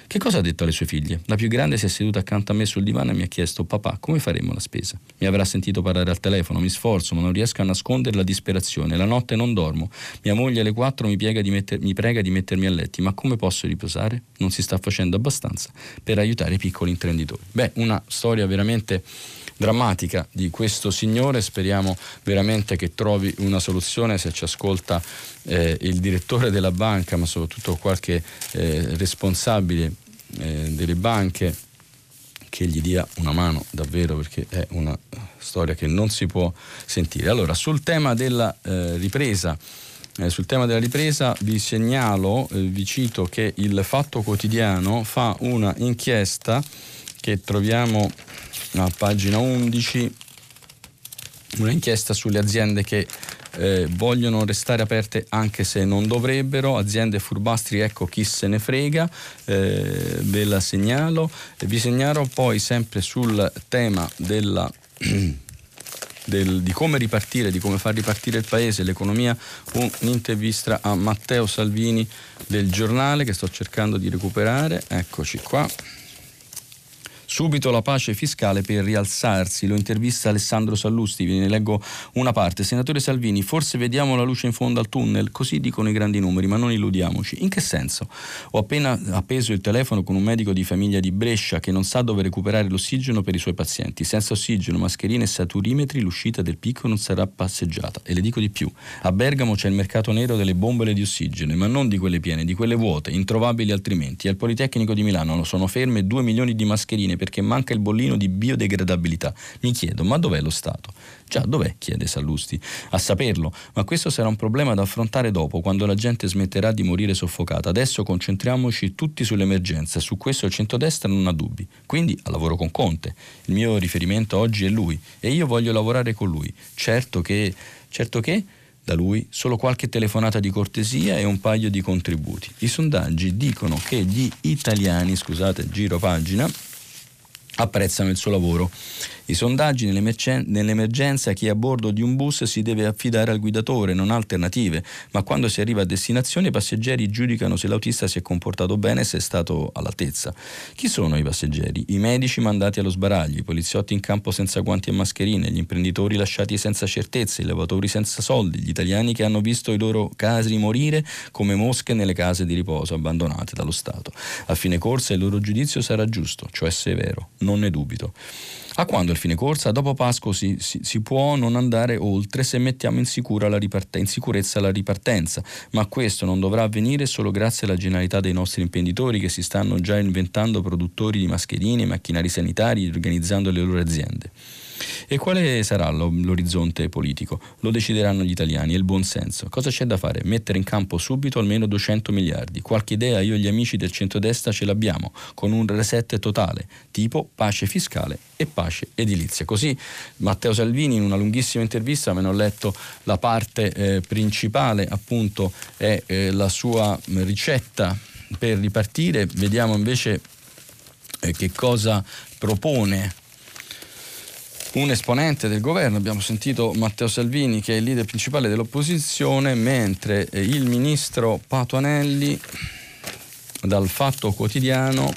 Che cosa ha detto alle sue figlie? La più grande si è seduta accanto a me sul divano e mi ha chiesto papà come faremo la spesa? Mi avrà sentito parlare al telefono, mi sforzo ma non riesco a nascondere la disperazione, la notte non dormo, mia moglie alle 4 mi, di metter, mi prega di mettermi a letti, ma come posso riposare? Non si sta facendo abbastanza per aiutare i piccoli imprenditori. Beh, una storia veramente drammatica di questo signore, speriamo veramente che trovi una soluzione se ci ascolta eh, il direttore della banca, ma soprattutto qualche eh, responsabile eh, delle banche che gli dia una mano davvero perché è una storia che non si può sentire. Allora, sul tema della eh, ripresa, eh, sul tema della ripresa vi segnalo, eh, vi cito che il Fatto Quotidiano fa una inchiesta che troviamo a pagina 11, una inchiesta sulle aziende che eh, vogliono restare aperte anche se non dovrebbero, aziende furbastri, ecco chi se ne frega, eh, ve la segnalo. E vi segnalo poi sempre sul tema della... *clears throat* Del, di come ripartire, di come far ripartire il paese, l'economia, un'intervista a Matteo Salvini del giornale che sto cercando di recuperare, eccoci qua. Subito la pace fiscale per rialzarsi, lo intervista Alessandro Sallusti, ve ne leggo una parte. Senatore Salvini, forse vediamo la luce in fondo al tunnel, così dicono i grandi numeri, ma non illudiamoci. In che senso? Ho appena appeso il telefono con un medico di famiglia di Brescia che non sa dove recuperare l'ossigeno per i suoi pazienti. Senza ossigeno, mascherine e saturimetri l'uscita del picco non sarà passeggiata. E le dico di più, a Bergamo c'è il mercato nero delle bombole di ossigeno, ma non di quelle piene, di quelle vuote, introvabili altrimenti. Al Politecnico di Milano sono ferme 2 milioni di mascherine perché manca il bollino di biodegradabilità. Mi chiedo, ma dov'è lo Stato? Già, dov'è? chiede Sallusti. A saperlo, ma questo sarà un problema da affrontare dopo, quando la gente smetterà di morire soffocata. Adesso concentriamoci tutti sull'emergenza, su questo il centrodestra non ha dubbi. Quindi lavoro con Conte. Il mio riferimento oggi è lui e io voglio lavorare con lui. Certo che... Certo che da lui solo qualche telefonata di cortesia e un paio di contributi. I sondaggi dicono che gli italiani, scusate, giro pagina, apprezzano il suo lavoro. I sondaggi nell'emergenza chi è a bordo di un bus si deve affidare al guidatore, non alternative, ma quando si arriva a destinazione i passeggeri giudicano se l'autista si è comportato bene e se è stato all'altezza. Chi sono i passeggeri? I medici mandati allo sbaraglio, i poliziotti in campo senza guanti e mascherine, gli imprenditori lasciati senza certezze, i lavoratori senza soldi, gli italiani che hanno visto i loro casi morire come mosche nelle case di riposo abbandonate dallo Stato. A fine corsa il loro giudizio sarà giusto, cioè severo, non ne dubito. A quando il fine corsa? Dopo Pasqua si, si, si può non andare oltre se mettiamo in, la riparte- in, sicurezza la ripartenza, ma questo non dovrà avvenire solo grazie alla genialità dei nostri imprenditori che si stanno già inventando produttori di mascherine, macchinari sanitari, organizzando le loro aziende. E quale sarà l'orizzonte politico? Lo decideranno gli italiani, è il buon senso. Cosa c'è da fare? Mettere in campo subito almeno 200 miliardi. Qualche idea io e gli amici del centrodestra ce l'abbiamo, con un reset totale, tipo pace fiscale e pace edilizia. Così Matteo Salvini in una lunghissima intervista, me ne ho letto la parte eh, principale, appunto è eh, la sua ricetta per ripartire. Vediamo invece eh, che cosa propone un esponente del governo, abbiamo sentito Matteo Salvini che è il leader principale dell'opposizione, mentre eh, il ministro Patuanelli dal Fatto Quotidiano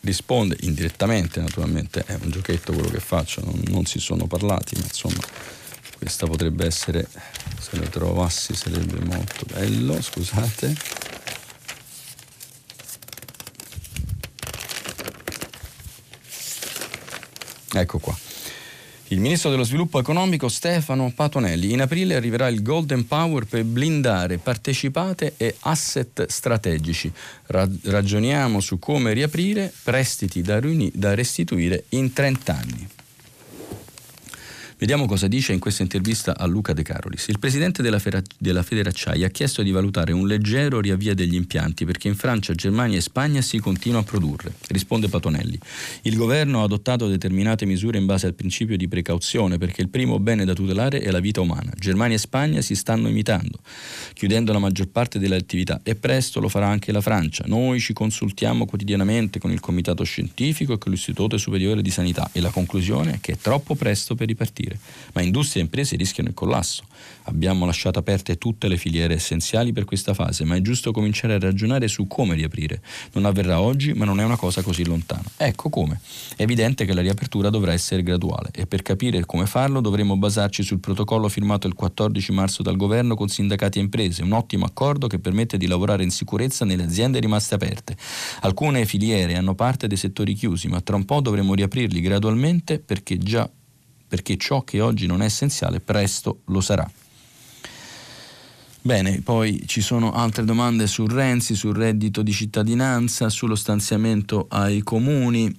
risponde indirettamente, naturalmente è un giochetto quello che faccio, non, non si sono parlati, ma insomma questa potrebbe essere, se lo trovassi sarebbe molto bello, scusate. Ecco qua. Il ministro dello sviluppo economico Stefano Patonelli. In aprile arriverà il Golden Power per blindare partecipate e asset strategici. Ra- ragioniamo su come riaprire prestiti da, riuni- da restituire in 30 anni. Vediamo cosa dice in questa intervista a Luca De Carolis. Il presidente della, Fera- della Federacciaia ha chiesto di valutare un leggero riavvia degli impianti perché in Francia, Germania e Spagna si continua a produrre. Risponde Patonelli. Il governo ha adottato determinate misure in base al principio di precauzione perché il primo bene da tutelare è la vita umana. Germania e Spagna si stanno imitando, chiudendo la maggior parte delle attività e presto lo farà anche la Francia. Noi ci consultiamo quotidianamente con il comitato scientifico e con l'Istituto Superiore di Sanità e la conclusione è che è troppo presto per ripartire ripartire, ma industrie e imprese rischiano il collasso. Abbiamo lasciato aperte tutte le filiere essenziali per questa fase, ma è giusto cominciare a ragionare su come riaprire. Non avverrà oggi, ma non è una cosa così lontana. Ecco come. È evidente che la riapertura dovrà essere graduale e per capire come farlo dovremo basarci sul protocollo firmato il 14 marzo dal governo con sindacati e imprese, un ottimo accordo che permette di lavorare in sicurezza nelle aziende rimaste aperte. Alcune filiere hanno parte dei settori chiusi, ma tra un po' dovremo riaprirli gradualmente perché già perché ciò che oggi non è essenziale presto lo sarà. Bene, poi ci sono altre domande su Renzi, sul reddito di cittadinanza, sullo stanziamento ai comuni.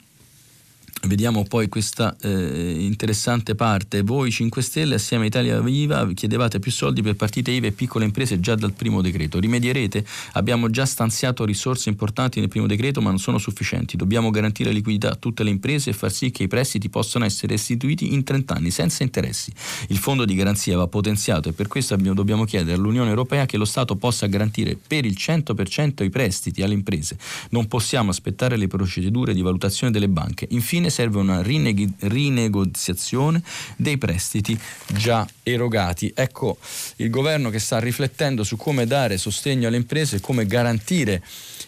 Vediamo poi questa eh, interessante parte. Voi 5 Stelle assieme a Italia Viva chiedevate più soldi per partite IVA e piccole imprese già dal primo decreto. Rimedierete? Abbiamo già stanziato risorse importanti nel primo decreto ma non sono sufficienti. Dobbiamo garantire liquidità a tutte le imprese e far sì che i prestiti possano essere restituiti in 30 anni senza interessi. Il fondo di garanzia va potenziato e per questo abbiamo, dobbiamo chiedere all'Unione Europea che lo Stato possa garantire per il 100% i prestiti alle imprese. Non possiamo aspettare le procedure di valutazione delle banche. Infine serve una rineg- rinegoziazione dei prestiti già erogati. Ecco il governo che sta riflettendo su come dare sostegno alle imprese, come garantire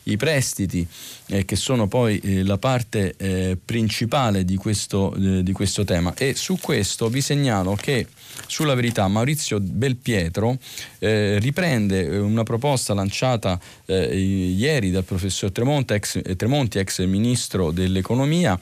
i prestiti eh, che sono poi eh, la parte eh, principale di questo, eh, di questo tema e su questo vi segnalo che sulla verità Maurizio Belpietro eh, riprende eh, una proposta lanciata ieri dal professor Tremonti ex, Tremonti, ex ministro dell'economia.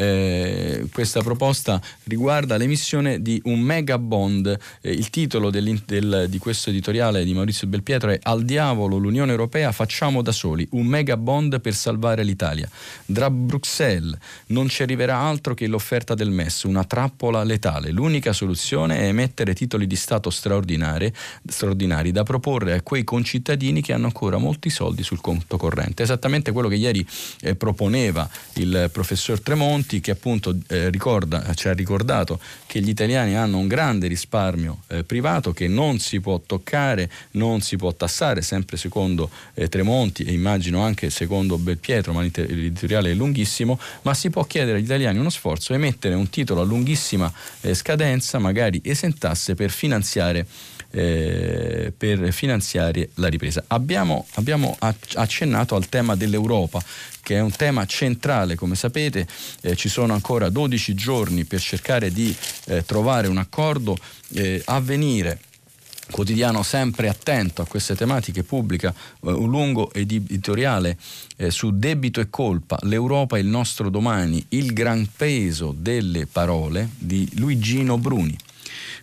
Eh, questa proposta riguarda l'emissione di un mega bond. Eh, il titolo del, di questo editoriale di Maurizio Belpietro è Al diavolo l'Unione Europea facciamo da soli un mega bond per salvare l'Italia. Da Bruxelles non ci arriverà altro che l'offerta del MES, una trappola letale. L'unica soluzione è emettere titoli di Stato straordinari, straordinari da proporre a quei concittadini che hanno ancora molti soldi sul conto corrente. Esattamente quello che ieri eh, proponeva il professor Tremonti Monti che appunto eh, ricorda, ci ha ricordato che gli italiani hanno un grande risparmio eh, privato che non si può toccare, non si può tassare, sempre secondo eh, Tremonti e immagino anche secondo Belpietro, ma l'editoriale è lunghissimo, ma si può chiedere agli italiani uno sforzo e mettere un titolo a lunghissima eh, scadenza, magari esentasse per finanziare eh, per finanziare la ripresa. Abbiamo, abbiamo, accennato al tema dell'Europa, che è un tema centrale, come sapete, eh, ci sono ancora 12 giorni per cercare di eh, trovare un accordo eh, a venire quotidiano sempre attento a queste tematiche, pubblica eh, un lungo editoriale eh, su debito e colpa, l'Europa è il nostro domani, il gran peso delle parole di Luigino Bruni.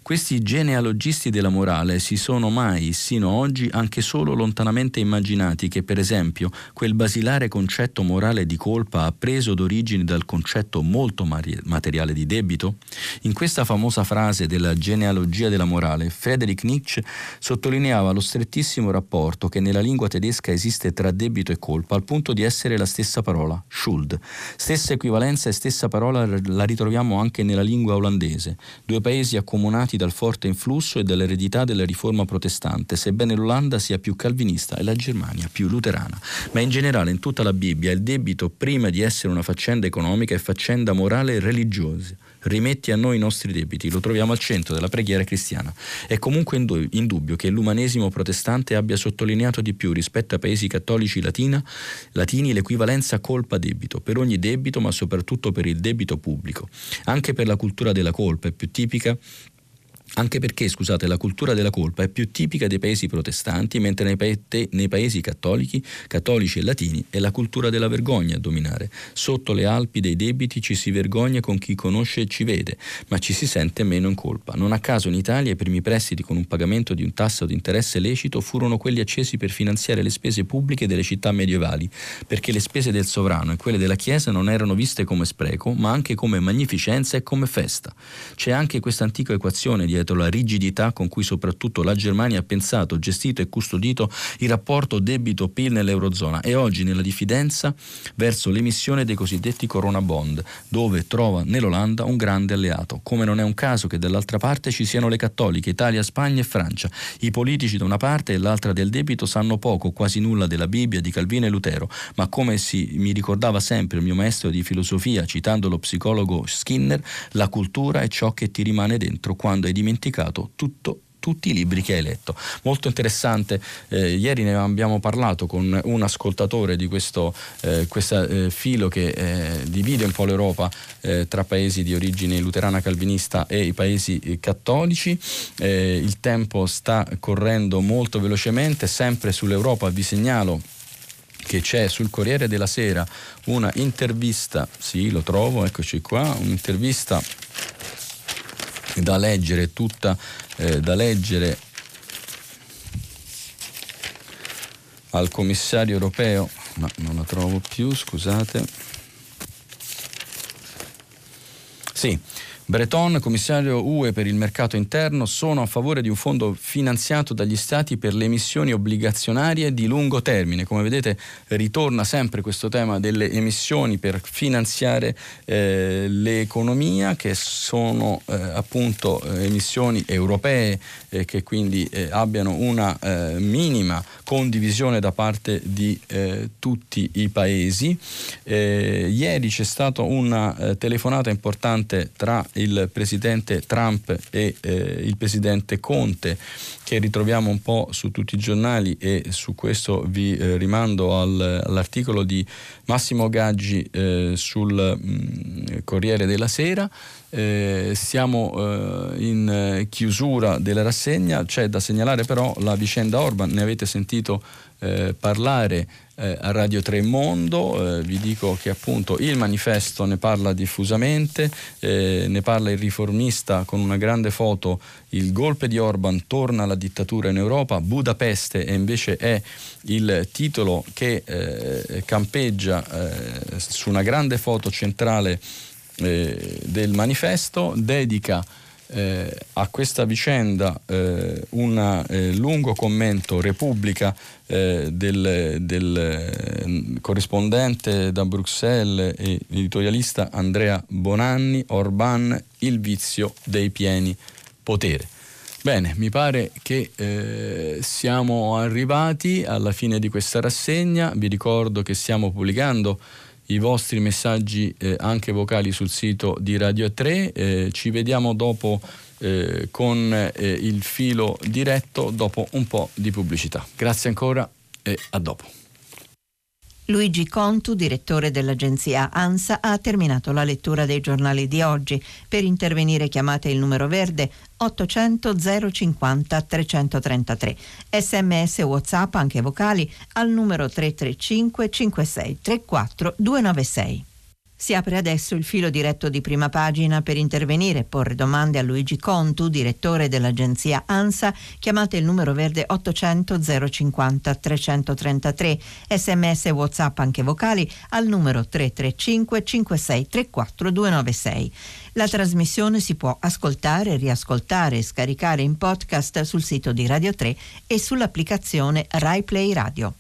Questi genealogisti della morale si sono mai, sino oggi, anche solo lontanamente immaginati che, per esempio, quel basilare concetto morale di colpa ha preso d'origine dal concetto molto materiale di debito? In questa famosa frase della genealogia della morale, Friedrich Nietzsche sottolineava lo strettissimo rapporto che nella lingua tedesca esiste tra debito e colpa, al punto di essere la stessa parola, Schuld. Stessa equivalenza e stessa parola la ritroviamo anche nella lingua olandese, due paesi accomunati dal forte influsso e dall'eredità della riforma protestante, sebbene l'Olanda sia più calvinista e la Germania più luterana. Ma in generale in tutta la Bibbia il debito, prima di essere una faccenda economica, è faccenda morale e religiosa rimetti a noi i nostri debiti, lo troviamo al centro della preghiera cristiana. È comunque indubbio che l'umanesimo protestante abbia sottolineato di più rispetto ai paesi cattolici latina, latini l'equivalenza colpa-debito, per ogni debito ma soprattutto per il debito pubblico. Anche per la cultura della colpa è più tipica anche perché, scusate, la cultura della colpa è più tipica dei paesi protestanti, mentre nei, pa- nei paesi cattolici, cattolici e latini è la cultura della vergogna a dominare. Sotto le Alpi dei debiti ci si vergogna con chi conosce e ci vede, ma ci si sente meno in colpa. Non a caso in Italia i primi prestiti con un pagamento di un tasso di interesse lecito furono quelli accesi per finanziare le spese pubbliche delle città medievali, perché le spese del sovrano e quelle della Chiesa non erano viste come spreco, ma anche come magnificenza e come festa. C'è anche questa antica equazione dietro la rigidità con cui soprattutto la Germania ha pensato, gestito e custodito il rapporto debito-PIL nell'Eurozona e oggi nella diffidenza verso l'emissione dei cosiddetti Corona Bond, dove trova nell'Olanda un grande alleato. Come non è un caso che dall'altra parte ci siano le cattoliche, Italia, Spagna e Francia. I politici da una parte e l'altra del debito sanno poco, quasi nulla della Bibbia, di Calvino e Lutero, ma come si, mi ricordava sempre il mio maestro di filosofia, citando lo psicologo Skinner, la cultura è ciò che ti rimane dentro quando hai dimenticato dimenticato tutto tutti i libri che hai letto. Molto interessante, eh, ieri ne abbiamo parlato con un ascoltatore di questo eh, eh, filo che eh, divide un po' l'Europa eh, tra paesi di origine luterana calvinista e i paesi eh, cattolici. il tempo sta correndo molto velocemente, sempre sull'Europa vi segnalo che c'è sul Corriere della Sera una intervista, sì lo trovo, eccoci qua, un'intervista da leggere tutta, eh, da leggere al commissario europeo, ma non la trovo più, scusate. Sì, Breton, commissario UE per il mercato interno, sono a favore di un fondo finanziato dagli Stati per le emissioni obbligazionarie di lungo termine. Come vedete ritorna sempre questo tema delle emissioni per finanziare eh, l'economia, che sono eh, appunto eh, emissioni europee eh, che quindi eh, abbiano una minima condivisione da parte di tutti i paesi. ieri c'è stata una telefonata importante tra il presidente Trump e eh, il presidente Conte che ritroviamo un po' su tutti i giornali e su questo vi eh, rimando al, all'articolo di Massimo Gaggi eh, sul mh, mm, Corriere della Sera. Eh, siamo eh, in chiusura della rassegna, c'è da segnalare però la vicenda Orban, ne avete sentito eh, parlare eh, a Radio 3 Mondo, eh, vi dico che appunto il manifesto ne parla diffusamente, eh, ne parla il riformista con una grande foto, il golpe di Orban torna alla dittatura in Europa, Budapeste e invece è il titolo che eh, campeggia eh, su una grande foto centrale del manifesto, dedica eh, a questa vicenda eh, un eh, lungo commento Repubblica eh, del, del eh, corrispondente da Bruxelles e editorialista Andrea Bonanni, Orban, il vizio dei pieni potere. Bene, mi pare che eh, siamo arrivati alla fine di questa rassegna, vi ricordo che stiamo pubblicando i vostri messaggi eh, anche vocali sul sito di Radio 3. Eh, ci vediamo dopo eh, con eh, il filo diretto dopo un po' di pubblicità. Grazie ancora e a dopo. Luigi Contu, direttore dell'agenzia ANSA, ha terminato la lettura dei giornali di oggi. Per intervenire chiamate il numero verde 800 050 333. Sms WhatsApp anche vocali al numero 335 56 34 296. Si apre adesso il filo diretto di prima pagina per intervenire e porre domande a Luigi Contu, direttore dell'agenzia ANSA. Chiamate il numero verde 800 050 333. Sms e WhatsApp anche vocali al numero 335 56 34 296. La trasmissione si può ascoltare, riascoltare e scaricare in podcast sul sito di Radio 3 e sull'applicazione RaiPlay Radio.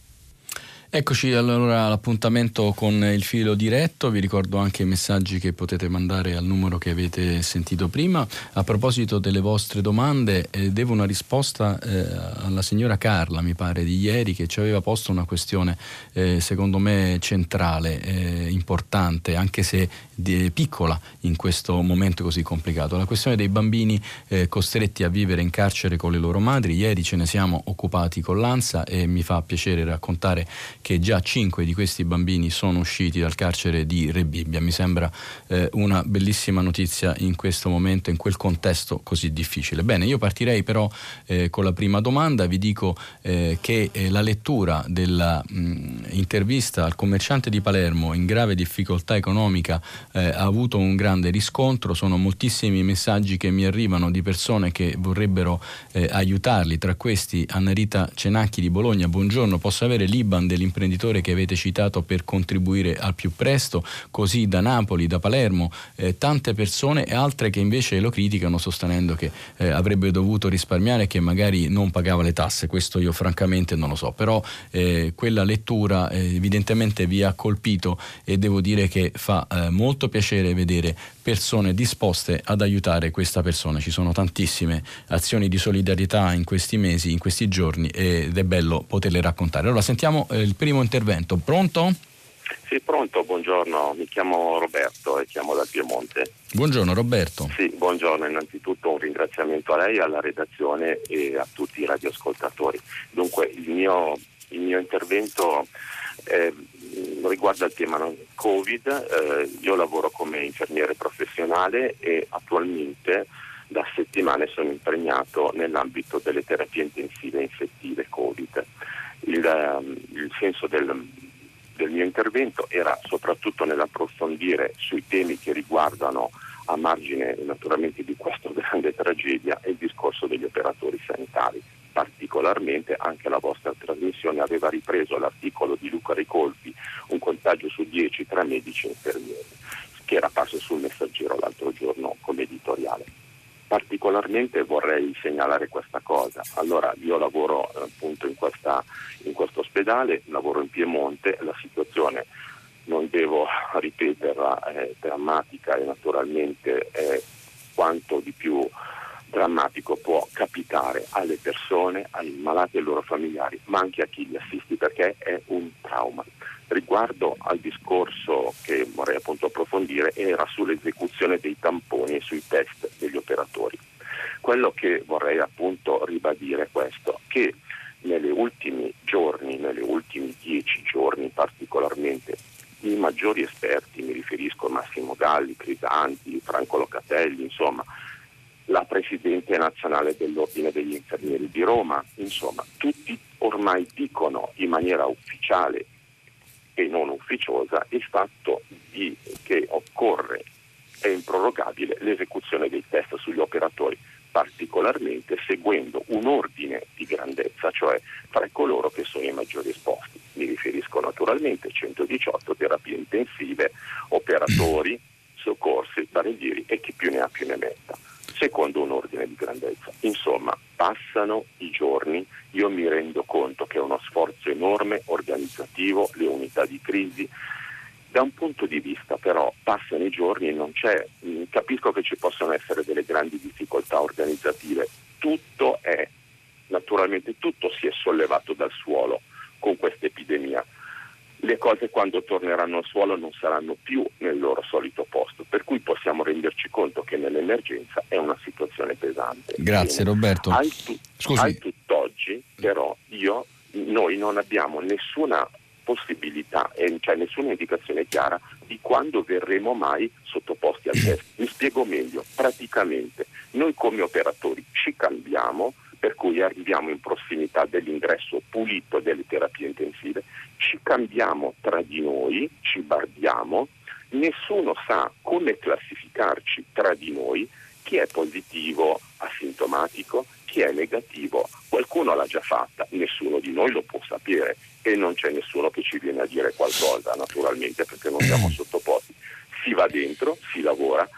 Eccoci allora all'appuntamento con il filo diretto, vi ricordo anche i messaggi che potete mandare al numero che avete sentito prima. A proposito delle vostre domande, eh, devo una risposta eh, alla signora Carla, mi pare, di ieri, che ci aveva posto una questione eh, secondo me centrale, eh, importante, anche se di, piccola in questo momento così complicato. La questione dei bambini eh, costretti a vivere in carcere con le loro madri. Ieri ce ne siamo occupati con l'ANSA e mi fa piacere raccontare che già cinque di questi bambini sono usciti dal carcere di Rebibbia. Mi sembra eh, una bellissima notizia in questo momento, in quel contesto così difficile. Bene, io partirei però eh, con la prima domanda. Vi dico eh, che eh, la lettura dell'intervista al commerciante di Palermo in grave difficoltà economica eh, ha avuto un grande riscontro. Sono moltissimi messaggi che mi arrivano di persone che vorrebbero eh, aiutarli. Tra questi Anna Rita Cenacchi di Bologna. Buongiorno, posso avere l'Iban dell'impresa? Imprenditore che avete citato per contribuire al più presto, così da Napoli, da Palermo, eh, tante persone e altre che invece lo criticano sostenendo che eh, avrebbe dovuto risparmiare e che magari non pagava le tasse, questo io francamente non lo so, però eh, quella lettura eh, evidentemente vi ha colpito e devo dire che fa eh, molto piacere vedere persone disposte ad aiutare questa persona. Ci sono tantissime azioni di solidarietà in questi mesi, in questi giorni ed è bello poterle raccontare. Allora sentiamo eh, il primo intervento. Pronto? Sì, pronto, buongiorno, mi chiamo Roberto e chiamo dal Piemonte. Buongiorno Roberto. Sì, buongiorno, innanzitutto un ringraziamento a lei, alla redazione e a tutti i radioascoltatori. Dunque il mio, il mio intervento eh, riguarda il tema Covid, eh, io lavoro come infermiere professionale e attualmente da settimane sono impegnato nell'ambito delle terapie intensive infettive Covid. Il, ehm, il senso del, del mio intervento era soprattutto nell'approfondire sui temi che riguardano a margine naturalmente di questa *laughs* grande tragedia il discorso degli operatori sanitari particolarmente anche la vostra trasmissione aveva ripreso l'articolo di Luca Ricolfi, un contagio su 10 tra medici e infermieri, che era apparso sul messaggero l'altro giorno come editoriale. Particolarmente vorrei segnalare questa cosa. Allora, io lavoro eh, appunto in, questa, in questo ospedale, lavoro in Piemonte, la situazione non devo *laughs* ripeterla, è drammatica e naturalmente è quanto di più drammatico può capitare alle persone, ai malati e ai loro familiari, ma anche a chi li assisti perché è un trauma. Riguardo al discorso che vorrei appunto approfondire era sull'esecuzione dei tamponi e sui test degli operatori. Quello che vorrei appunto ribadire è questo, che negli ultimi giorni, negli ultimi dieci giorni particolarmente, i maggiori esperti, mi riferisco a Massimo Galli, Crisanti, Franco Locatelli, insomma, la Presidente nazionale dell'Ordine degli Infermieri di Roma, insomma tutti ormai dicono in maniera ufficiale e non ufficiosa il fatto di, che occorre, è improrogabile l'esecuzione dei test sugli operatori, particolarmente seguendo un ordine di grandezza, cioè tra coloro che sono i maggiori esposti. Mi riferisco naturalmente a 118 terapie intensive, operatori, soccorsi, barrieri e chi più ne ha più ne metta. Secondo un ordine di grandezza. Insomma, passano i giorni, io mi rendo conto che è uno sforzo enorme organizzativo, le unità di crisi, da un punto di vista però passano i giorni e non c'è, mm, capisco che ci possono essere delle grandi difficoltà organizzative, tutto è, naturalmente tutto si è sollevato dal suolo con questa epidemia. Le cose quando torneranno al suolo non saranno più nel loro solito posto, per cui possiamo renderci conto che nell'emergenza è una situazione pesante. Grazie Bene. Roberto. Al, tu- al tutt'oggi però io, noi non abbiamo nessuna possibilità, cioè nessuna indicazione chiara di quando verremo mai sottoposti al *clears throat* test. Mi spiego meglio, praticamente noi come operatori ci cambiamo, per cui arriviamo in prossimità dell'ingresso pulito delle terapie intensive, ci cambiamo tra di noi, ci bardiamo, nessuno sa come classificarci tra di noi, chi è positivo, asintomatico, chi è negativo. Qualcuno l'ha già fatta, nessuno di noi lo può sapere e non c'è nessuno che ci viene a dire qualcosa, naturalmente, perché non siamo sottoposti. Si va dentro, si lavora,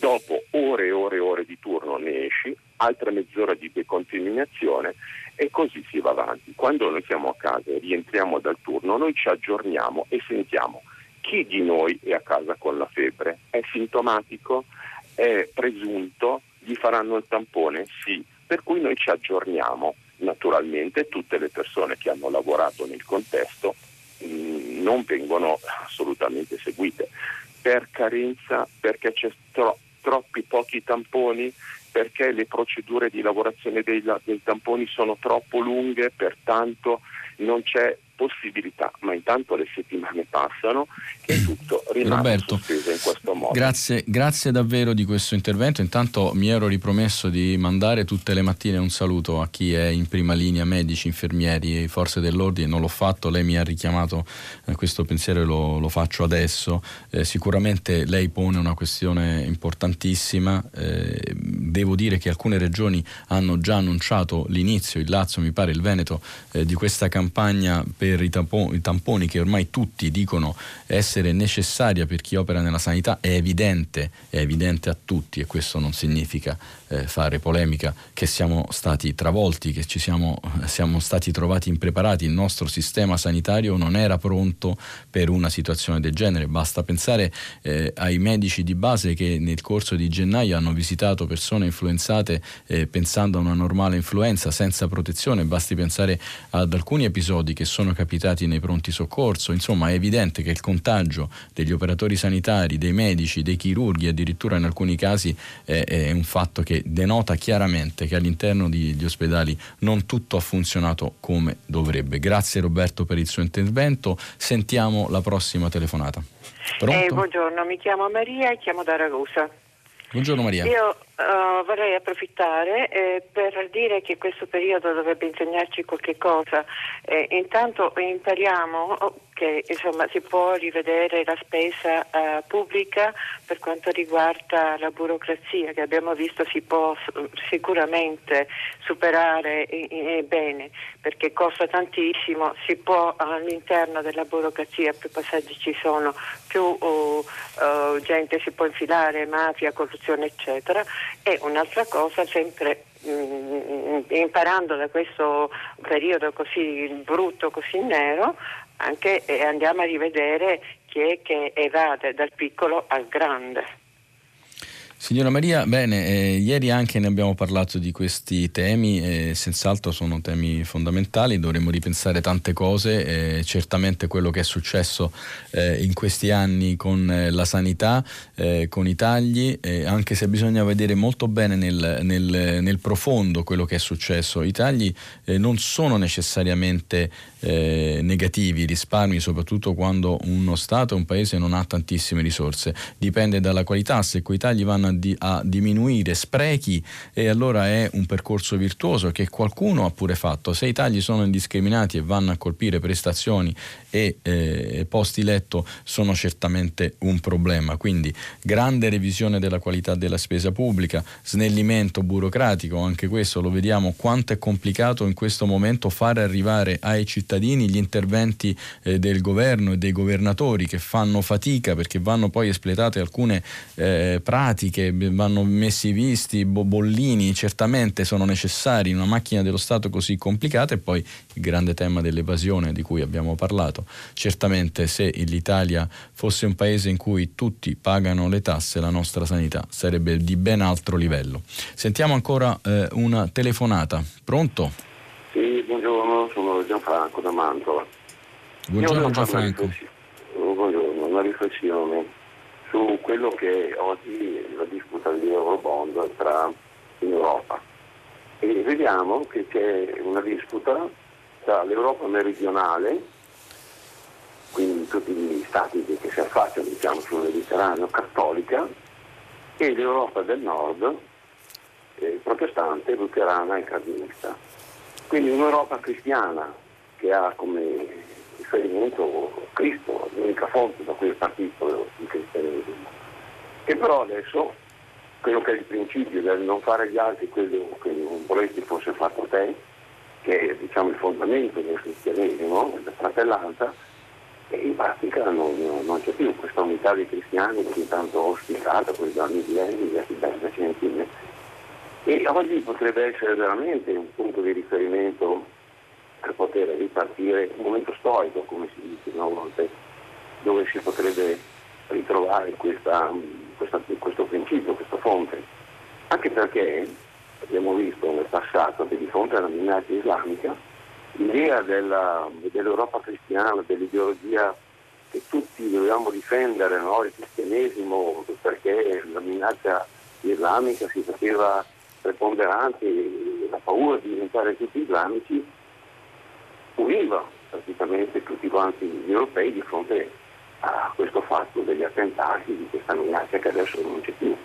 dopo ore e ore e ore di turno ne esci, altra mezz'ora di decontaminazione e così si va avanti. Quando noi siamo a casa e rientriamo dal turno, noi ci aggiorniamo e sentiamo chi di noi è a casa con la febbre. È sintomatico? è presunto, gli faranno il tampone? Sì, per cui noi ci aggiorniamo. Naturalmente tutte le persone che hanno lavorato nel contesto mh, mm, non vengono assolutamente seguite per carenza, perché c'è tro- troppi pochi tamponi, perché le procedure di lavorazione dei, dei tamponi sono troppo lunghe, pertanto non c'è possibilità, ma intanto le settimane passano e tutto rimane Roberto, sospeso in questo modo. Grazie, grazie davvero di questo intervento. Intanto mi ero ripromesso di mandare tutte le mattine un saluto a chi è in prima linea, medici, infermieri, forze dell'ordine. Non l'ho fatto, lei mi ha richiamato eh, questo pensiero e lo, lo faccio adesso. Eh, sicuramente lei pone una questione importantissima. Eh, devo dire che alcune regioni hanno già annunciato l'inizio, il Lazio, mi pare il Veneto, eh, di questa campagna per per i tamponi, i tamponi che ormai tutti dicono essere necessaria per chi opera nella sanità è evidente, è evidente a tutti e questo non significa eh, fare polemica che siamo stati travolti, che ci siamo, siamo stati trovati impreparati, il nostro sistema sanitario non era pronto per una situazione del genere, basta pensare eh, ai medici di base che nel corso di gennaio hanno visitato persone influenzate eh, pensando a una normale influenza senza protezione, basti pensare ad alcuni episodi che sono capitati nei pronti soccorso. Insomma, è evidente che il contagio degli operatori sanitari, dei medici, dei chirurghi, addirittura in alcuni casi è, è un fatto che denota chiaramente che all'interno degli ospedali non tutto ha funzionato come dovrebbe. Grazie Roberto per il suo intervento. Sentiamo la prossima telefonata. Eh, buongiorno, mi chiamo Maria e chiamo da Ragusa. Buongiorno Maria. Io uh, vorrei approfittare eh, per dire che questo periodo dovrebbe insegnarci qualche cosa. Eh, intanto impariamo che insomma, si può rivedere la spesa uh, pubblica per quanto riguarda la burocrazia, che abbiamo visto si può sicuramente superare bene, perché costa tantissimo, si può all'interno della burocrazia, più passaggi ci sono, più uh, gente si può infilare, mafia, corruzione, eccetera. E un'altra cosa, sempre mm, imparando da questo periodo così brutto, così nero, anche eh, andiamo a rivedere chi è che evade dal piccolo al grande. Signora Maria, bene, eh, ieri anche ne abbiamo parlato di questi temi, eh, senz'altro sono temi fondamentali, dovremmo ripensare tante cose, eh, certamente quello che è successo eh, in questi anni con eh, la sanità, eh, con i tagli, anche se bisogna vedere molto bene nel, nel, nel, profondo quello che è successo. I tagli non sono necessariamente negativi, risparmi, soprattutto quando uno Stato, un paese non ha tantissime risorse, dipende dalla qualità, se quei tagli vanno a, di, a diminuire sprechi e allora è un percorso virtuoso che qualcuno ha pure fatto. Se i tagli sono indiscriminati e vanno a colpire prestazioni e eh, posti letto sono certamente un problema. Quindi grande revisione della qualità della spesa pubblica, snellimento burocratico, anche questo lo vediamo quanto è complicato in questo momento fare arrivare ai cittadini gli interventi eh, del governo e dei governatori che fanno fatica perché vanno poi espletate alcune eh, pratiche che vanno messi visti, bollini, certamente sono necessari in una macchina dello Stato così complicata e poi il grande tema dell'evasione di cui abbiamo parlato. Certamente se l'Italia fosse un paese in cui tutti pagano le tasse, la nostra sanità sarebbe di ben altro livello. Sentiamo ancora eh, una telefonata. Pronto? Sì, buongiorno, sono Gianfranco da Mantova. Buongiorno Gianfranco. Buongiorno, una riflessione su quello che è oggi la disputa degli Eurobond tra in Europa. E vediamo che c'è una disputa tra l'Europa meridionale, tutti gli stati che si affacciano diciamo, sul Mediterraneo cattolica, e l'Europa del nord, eh, protestante, luterana e calvinista. Quindi un'Europa cristiana che ha come riferimento Cristo, l'unica fonte da cui è partito il cristianesimo, che però adesso quello che è il principio del non fare agli altri quello che non vorresti fosse fatto a te, che è diciamo, il fondamento del cristianesimo, della fratellanza, e in pratica non, non, c'è più questa unità dei cristiani che intanto auspicata con i danni di lei, diversi decenni e oggi potrebbe essere veramente un punto di riferimento per poter ripartire, un momento storico, come si dice una volta, dove si potrebbe ritrovare questa, questa, questo principio, questa fonte. Anche perché abbiamo visto nel passato che di fronte alla minaccia islamica l'idea della, dell'Europa cristiana, dell'ideologia che tutti dovevamo difendere, no? il cristianesimo, perché la minaccia islamica si faceva preponderanti, la paura di diventare tutti islamici, univa praticamente tutti quanti gli europei di fronte a questo fatto degli attentati, di questa minaccia che adesso non c'è più.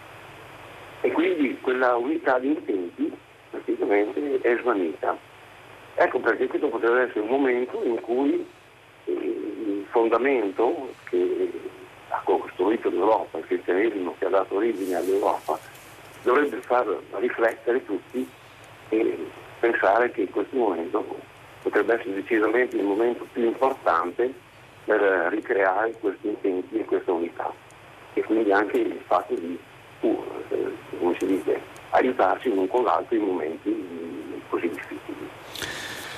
E quindi quella unità di intenti praticamente è svanita. Ecco perché questo potrebbe essere un momento in cui eh, il fondamento che ha costruito l'Europa, il cristianesimo che ha dato origine all'Europa, dovrebbe far riflettere tutti e pensare che in questo momento potrebbe essere decisamente il momento più importante per ricreare questi intenti e questa unità e quindi anche il fatto di, uh, come si dice, aiutarsi l'un con l'altro in momenti così difficili.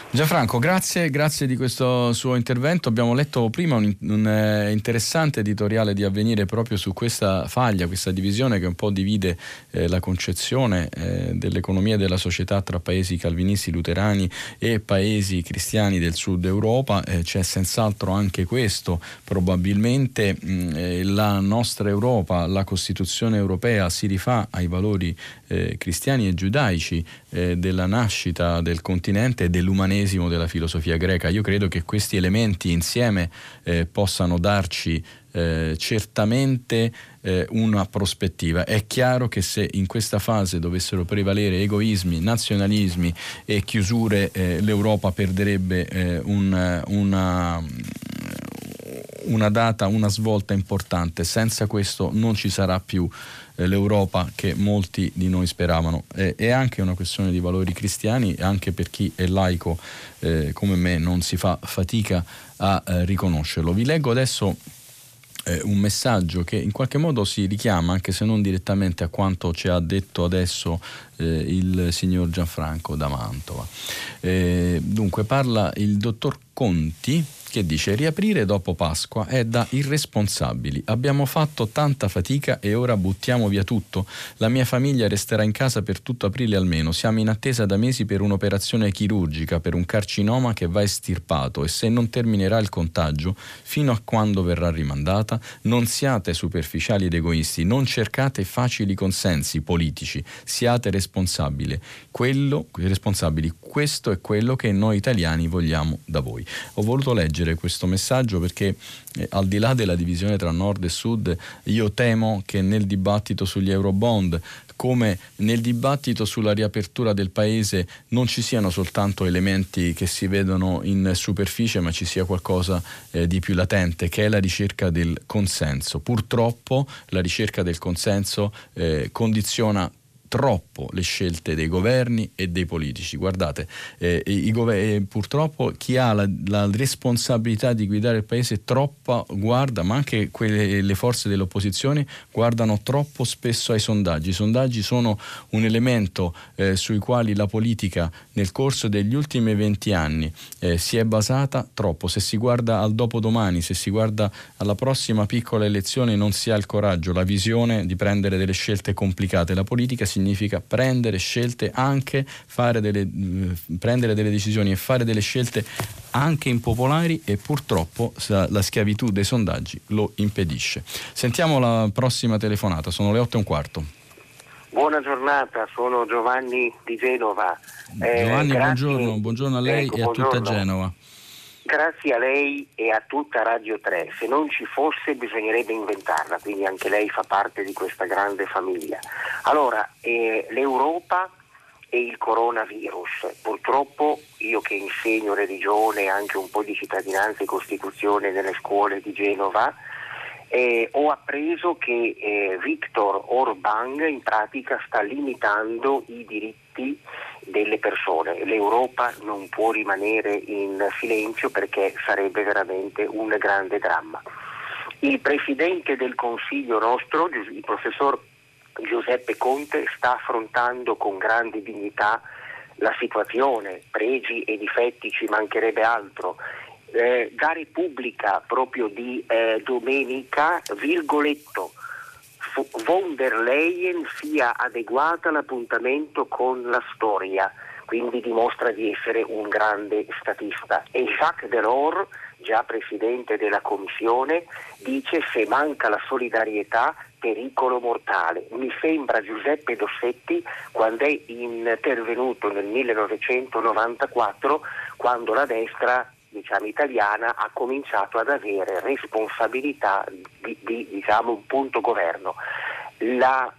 Gianfranco, grazie, grazie di questo suo intervento. Abbiamo letto prima un, un eh, interessante editoriale di Avvenire proprio su questa faglia, questa divisione che un po' divide eh, la concezione eh, dell'economia e della società tra paesi calvinisti luterani e paesi cristiani del sud Europa. Eh, c'è senz'altro anche questo. Probabilmente mh, eh, la nostra Europa, la Costituzione europea si rifà ai valori eh, cristiani e giudaici della nascita del continente e dell'umanesimo della filosofia greca. Io credo che questi elementi insieme eh, possano darci eh, certamente eh, una prospettiva. È chiaro che se in questa fase dovessero prevalere egoismi, nazionalismi e chiusure, eh, l'Europa perderebbe eh, un, una una data, una svolta importante. Senza questo non ci sarà più eh, l'Europa che molti di noi speravano. Eh, è anche una questione di valori cristiani, anche per chi è laico eh, come me non si fa fatica a eh, riconoscerlo. Vi leggo adesso eh, un messaggio che in qualche modo si richiama, anche se non direttamente a quanto ci ha detto adesso eh, il signor Gianfranco da Mantova. dunque parla il dottor Conti che dice riaprire dopo Pasqua è da irresponsabili. Abbiamo fatto tanta fatica e ora buttiamo via tutto. La mia famiglia resterà in casa per tutto aprile almeno. Siamo in attesa da mesi per un'operazione chirurgica per un carcinoma che va estirpato e se non terminerà il contagio, fino a quando verrà rimandata, non siate superficiali ed egoisti, non cercate facili consensi politici, siate responsabili. Quello, responsabili. Questo è quello che noi italiani vogliamo da voi. Ho voluto leggere questo messaggio perché eh, al di là della divisione tra nord e sud, io temo che nel dibattito sugli eurobond come nel dibattito sulla riapertura del paese non ci siano soltanto elementi che si vedono in superficie, ma ci sia qualcosa eh, di più latente, che è la ricerca del consenso. Purtroppo la ricerca del consenso eh, condiziona troppo le scelte dei governi e dei politici. Guardate, eh, i governi, purtroppo chi ha la, la, responsabilità di guidare il paese troppa guarda, ma anche quelle, le forze dell'opposizione guardano troppo spesso ai sondaggi. I sondaggi sono un elemento eh, sui quali la politica nel corso degli ultimi 20 anni eh, si è basata troppo. Se si guarda al dopodomani, se si guarda alla prossima piccola elezione non si ha il coraggio, la visione di prendere delle scelte complicate. La politica significa prendere scelte anche, fare delle, prendere delle decisioni e fare delle scelte anche impopolari e purtroppo la schiavitù dei sondaggi lo impedisce. Sentiamo la prossima telefonata, sono le 8 e un quarto. Buona giornata, sono Giovanni di Genova. Eh, Giovanni, buongiorno, buongiorno, a lei ecco, e a buongiorno. tutta Genova. Grazie a lei e a tutta Radio 3. Se non ci fosse bisognerebbe inventarla, quindi anche lei fa parte di questa grande famiglia. Allora, eh, l'Europa e il coronavirus. Purtroppo io che insegno religione e anche un po' di cittadinanza e costituzione nelle scuole di Genova, eh, ho appreso che eh, Viktor Orban in pratica sta limitando i diritti delle persone. L'Europa non può rimanere in silenzio perché sarebbe veramente un grande dramma. Il Presidente del Consiglio nostro, il professor Giuseppe Conte, sta affrontando con grande dignità la situazione, pregi e difetti ci mancherebbe altro. Eh, da Repubblica proprio di eh, domenica, virgoletto, von der Leyen sia adeguata all'appuntamento con la storia, quindi dimostra di essere un grande statista. E Jacques Delors, già presidente della Commissione, dice se manca la solidarietà pericolo mortale. Mi sembra Giuseppe Dossetti quando è intervenuto nel 1994 quando la destra diciamo, italiana ha cominciato ad avere responsabilità di, di diciamo, un punto governo. La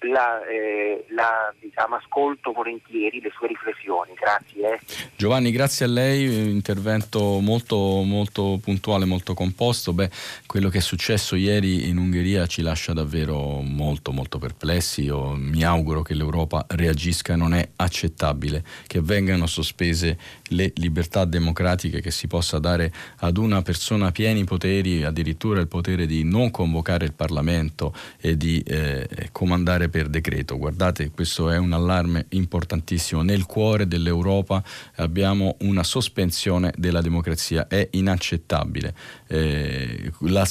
la, eh, la diciamo, ascolto volentieri le sue riflessioni. Grazie. Eh. Giovanni, grazie a lei, intervento molto, molto puntuale, molto composto. Beh, quello che è successo ieri in Ungheria ci lascia davvero molto, molto perplessi. Io mi auguro che l'Europa reagisca, non è accettabile che vengano sospese le libertà democratiche, che si possa dare ad una persona pieni poteri, addirittura il potere di non convocare il Parlamento e di eh, comandare per decreto. Guardate, questo è un allarme importantissimo. Nel cuore dell'Europa abbiamo una sospensione della democrazia, è inaccettabile. Eh, la,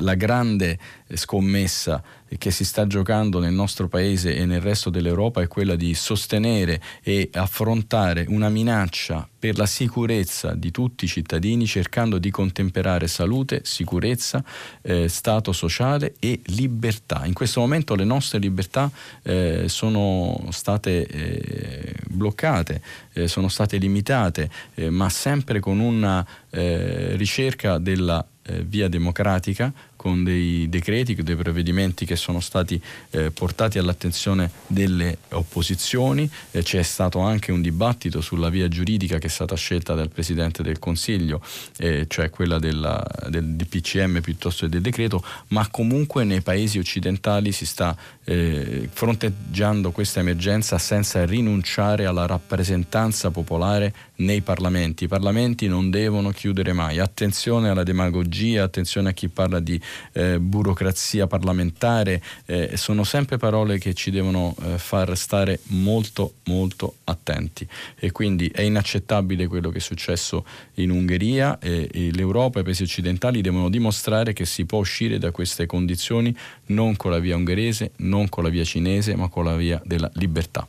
la grande scommessa che si sta giocando nel nostro paese e nel resto dell'Europa è quella di sostenere e affrontare una minaccia per la sicurezza di tutti i cittadini cercando di contemperare salute, sicurezza, eh, stato sociale e libertà. In questo momento le nostre libertà eh, sono state eh, bloccate, eh, sono state limitate, eh, ma sempre con una eh, ricerca della via democratica con dei decreti, dei provvedimenti che sono stati eh, portati all'attenzione delle opposizioni, eh, c'è stato anche un dibattito sulla via giuridica che è stata scelta dal Presidente del Consiglio, eh, cioè quella della, del DPCM piuttosto che del decreto, ma comunque nei paesi occidentali si sta eh, fronteggiando questa emergenza senza rinunciare alla rappresentanza popolare nei parlamenti. I parlamenti non devono chiudere mai. Attenzione alla demagogia, attenzione a chi parla di eh, burocrazia parlamentare, eh, sono sempre parole che ci devono eh, far stare molto molto attenti e quindi è inaccettabile quello che è successo in Ungheria e, e l'Europa e i paesi occidentali devono dimostrare che si può uscire da queste condizioni non con la via ungherese, non con la via cinese, ma con la via della libertà.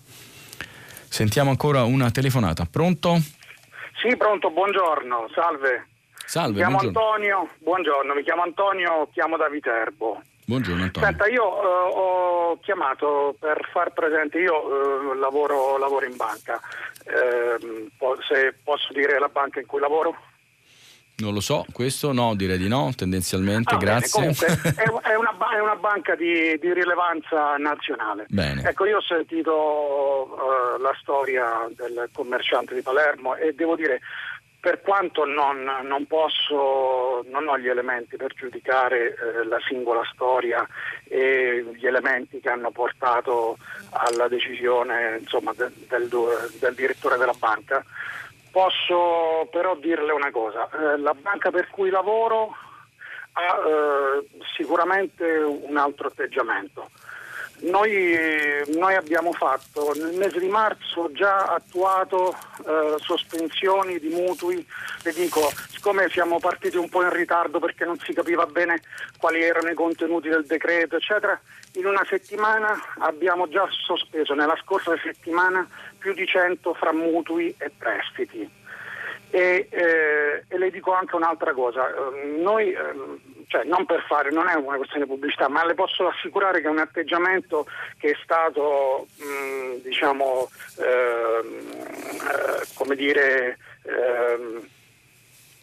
Sentiamo ancora una telefonata. Pronto? Sì, pronto, buongiorno, salve. Salve, mi chiamo buongiorno. Antonio, buongiorno, mi chiamo Antonio, chiamo da Viterbo. Buongiorno Antonio. Senta, io uh, ho chiamato per far presente, io uh, lavoro, lavoro, in banca, uh, po- se posso dire la banca in cui lavoro? Non lo so, questo no, direi di no, tendenzialmente, ah, grazie. Bene, comunque, *laughs* è, è, una, è, una, banca di, di, rilevanza nazionale. Bene. Ecco, io ho sentito la storia del commerciante di Palermo e devo dire per quanto non, non, posso, non ho gli elementi per giudicare eh, la singola storia e gli elementi che hanno portato alla decisione insomma, del, del, del, direttore della banca, posso però dirle una cosa, eh, la banca per cui lavoro ha eh, sicuramente un altro atteggiamento. Noi, noi, abbiamo fatto. Nel mese di marzo già attuato eh, sospensioni di mutui, le dico, siccome siamo partiti un po' in ritardo perché non si capiva bene quali erano i contenuti del decreto, eccetera, in una settimana abbiamo già sospeso, nella scorsa settimana, più di 100 fra mutui e prestiti. E, eh, e le dico anche un'altra cosa, noi ehm, cioè non per fare, non è una questione di pubblicità, ma le posso assicurare che è un atteggiamento che è stato, mh, diciamo, ehm, eh, come dire, ehm,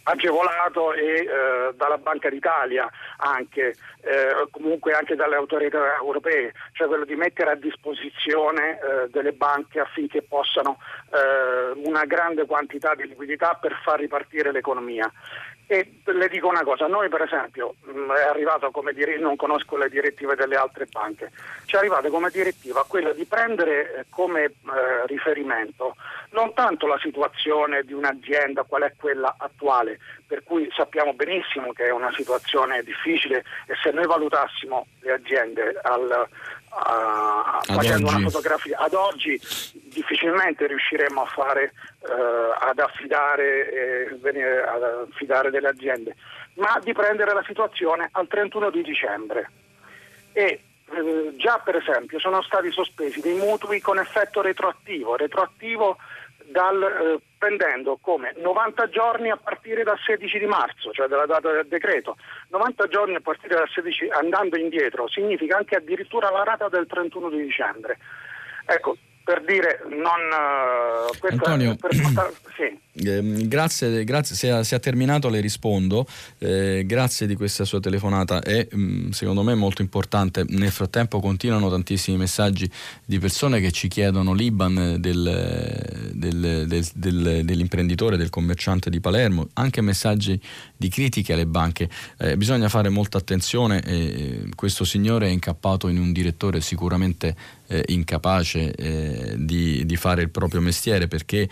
agevolato e eh, dalla Banca d'Italia anche, eh, comunque anche dalle autorità europee, cioè quello di mettere a disposizione eh, delle banche affinché possano eh, una grande quantità di liquidità per far ripartire l'economia. E le dico una cosa, noi per esempio mm, è arrivato come dire, non conosco le direttive delle altre banche, ci è arrivata come direttiva quella di prendere eh, come eh, riferimento non tanto la situazione di un'azienda qual è quella attuale, per cui sappiamo benissimo che è una situazione difficile e se noi valutassimo le aziende al, a, facendo oggi. una fotografia ad oggi difficilmente riusciremo a fare eh, ad, affidare, eh, ad affidare delle aziende, ma di prendere la situazione al 31 di dicembre. E eh, già per esempio sono stati sospesi dei mutui con effetto retroattivo, retroattivo dal, eh, prendendo come 90 giorni a partire dal 16 di marzo, cioè dalla data del decreto. 90 giorni a partire dal 16 andando indietro significa anche addirittura la rata del 31 di dicembre. Ecco, per dire non uh, Antonio per, *clears throat* sì. eh, grazie, grazie se, ha, se, ha, terminato le rispondo. Eh, grazie di questa sua telefonata. È mh, mm, secondo me molto importante. Nel frattempo continuano tantissimi messaggi di persone che ci chiedono l'Iban del, del, del, dell'imprenditore del commerciante di Palermo anche messaggi di critiche alle banche. Eh, bisogna fare molta attenzione eh, questo signore è incappato in un direttore sicuramente eh, incapace eh, di, di, fare il proprio mestiere perché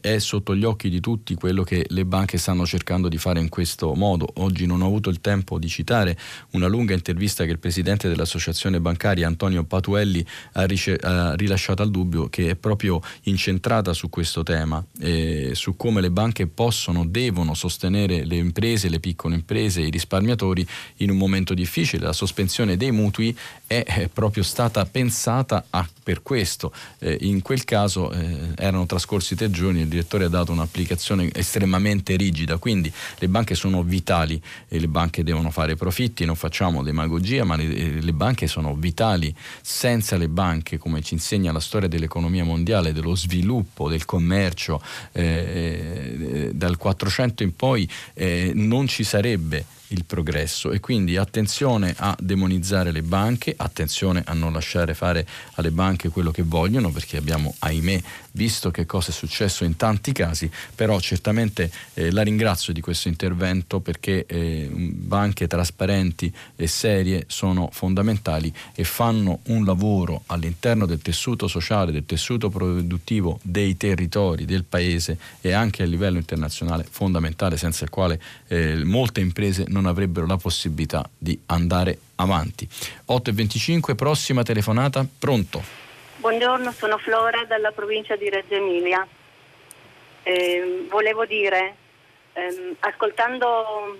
è sotto gli occhi di tutti quello che le banche stanno cercando di fare in questo modo. Oggi non ho avuto il tempo di citare una lunga intervista che il presidente dell'associazione bancaria Antonio Patuelli ha, rice- ha rilasciato al dubbio che è proprio incentrata su questo tema, eh, su come le banche possono, devono sostenere le imprese, le piccole imprese, i risparmiatori in un momento difficile. La sospensione dei mutui è, è proprio stata pensata stata a, per questo. Eh, in quel caso eh, erano trascorsi tre giorni e il direttore ha dato un'applicazione estremamente rigida, quindi le banche sono vitali e le banche devono fare profitti, non facciamo demagogia, ma le, le banche sono vitali. Senza le banche, come ci insegna la storia dell'economia mondiale, dello sviluppo, del commercio, eh, eh dal 400 in poi eh, non ci sarebbe il progresso. E quindi attenzione a demonizzare le banche, attenzione a non lasciare fare alle banche quello che vogliono perché abbiamo ahimè visto che cosa è successo in tanti casi, però certamente eh, la ringrazio di questo intervento perché eh, banche trasparenti e serie sono fondamentali e fanno un lavoro all'interno del tessuto sociale, del tessuto produttivo dei territori, del paese e anche a livello internazionale fondamentale senza il quale eh, molte imprese non avrebbero la possibilità di andare avanti. 8.25, prossima telefonata, pronto? Buongiorno, sono Flora dalla provincia di Reggio Emilia. Eh, volevo dire, ehm, ascoltando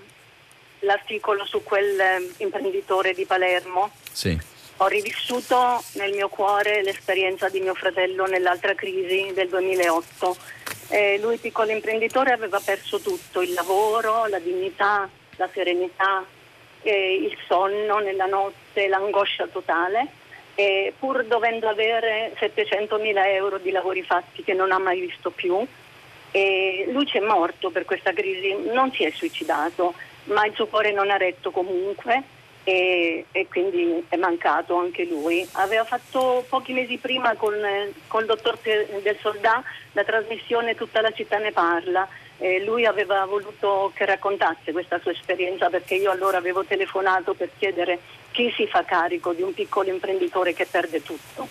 l'articolo su quel eh, imprenditore di Palermo, sì. ho rivissuto nel mio cuore l'esperienza di mio fratello nell'altra crisi del 2008. Eh, lui, piccolo imprenditore, aveva perso tutto, il lavoro, la dignità, la serenità, il sonno nella notte, l'angoscia totale e pur dovendo avere 700 mila euro di lavori fatti che non ha mai visto più. E lui c'è morto per questa crisi, non si è suicidato, ma il suo cuore non ha retto comunque e, e quindi è mancato anche lui. Aveva fatto pochi mesi prima con, con il dottor Del Soldà la trasmissione Tutta la città ne parla E lui aveva voluto che raccontasse questa sua esperienza perché io allora avevo telefonato per chiedere chi si fa carico di un piccolo imprenditore che perde tutto.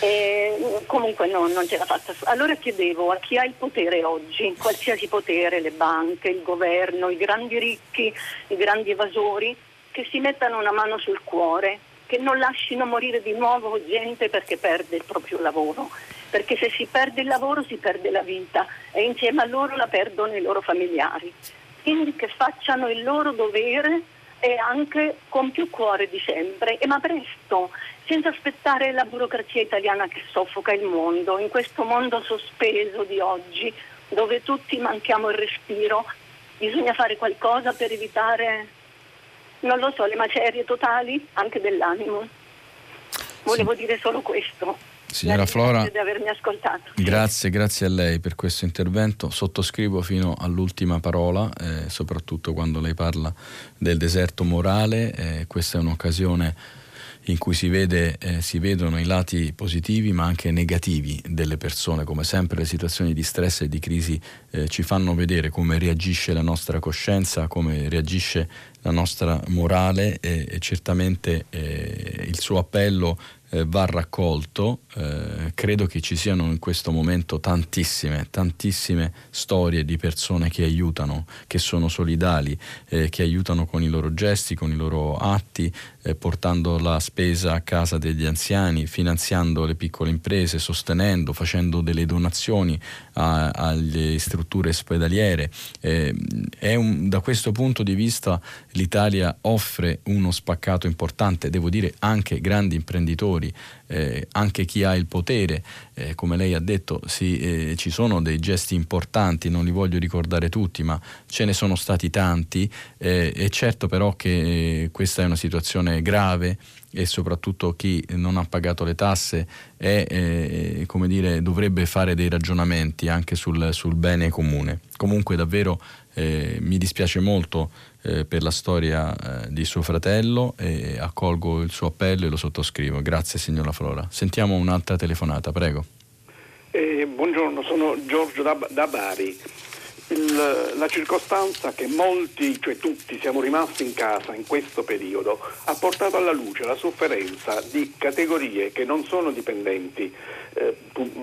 E comunque no, non ce l'ha fatta. Allora chiedevo a chi ha il potere oggi, qualsiasi potere, le banche, il governo, i grandi ricchi, i grandi evasori, che si mettano una mano sul cuore, che non lasciano morire di nuovo gente perché perde il proprio lavoro. Perché se si perde il lavoro si perde la vita e insieme a loro la perdono i loro familiari. Quindi che facciano il loro dovere e anche con più cuore di sempre, e ma presto, senza aspettare la burocrazia italiana che soffoca il mondo, in questo mondo sospeso di oggi, dove tutti manchiamo il respiro, bisogna fare qualcosa per evitare, non lo so, le macerie totali anche dell'animo. Volevo sì. dire solo questo. Signora Flora. Grazie, grazie a lei per questo intervento. Sottoscrivo fino all'ultima parola, eh, soprattutto quando lei parla del deserto morale. Eh, questa è un'occasione in cui si, vede, eh, si, vedono i lati positivi ma anche negativi delle persone. Come sempre le situazioni di stress e di crisi eh, ci fanno vedere come reagisce la nostra coscienza, come reagisce la nostra morale e, e certamente eh, il suo appello eh, va raccolto. Eh, credo che ci siano in questo momento tantissime, tantissime storie di persone che aiutano, che sono solidali, eh, che aiutano con i loro gesti, con i loro atti, eh, portando la spesa a casa degli anziani, finanziando le piccole imprese, sostenendo, facendo delle donazioni a, alle strutture ospedaliere. Eh, un, da questo punto di vista l'Italia offre uno spaccato importante, devo dire anche grandi imprenditori, eh, anche chi ha il potere, eh, come lei ha detto, sì, eh, ci sono dei gesti importanti, non li voglio ricordare tutti, ma ce ne sono stati tanti, eh, è certo però che eh, questa è una situazione grave e soprattutto chi non ha pagato le tasse è, eh, come dire, dovrebbe fare dei ragionamenti anche sul, sul bene comune. Comunque davvero eh, mi dispiace molto eh, per la storia eh, di suo fratello e accolgo il suo appello e lo sottoscrivo. Grazie signora Flora. Sentiamo un'altra telefonata, prego. Eh, buongiorno, sono Giorgio da, da Bari il, la circostanza che molti, cioè tutti, siamo rimasti in casa in questo periodo ha portato alla luce la sofferenza di categorie che non sono dipendenti eh,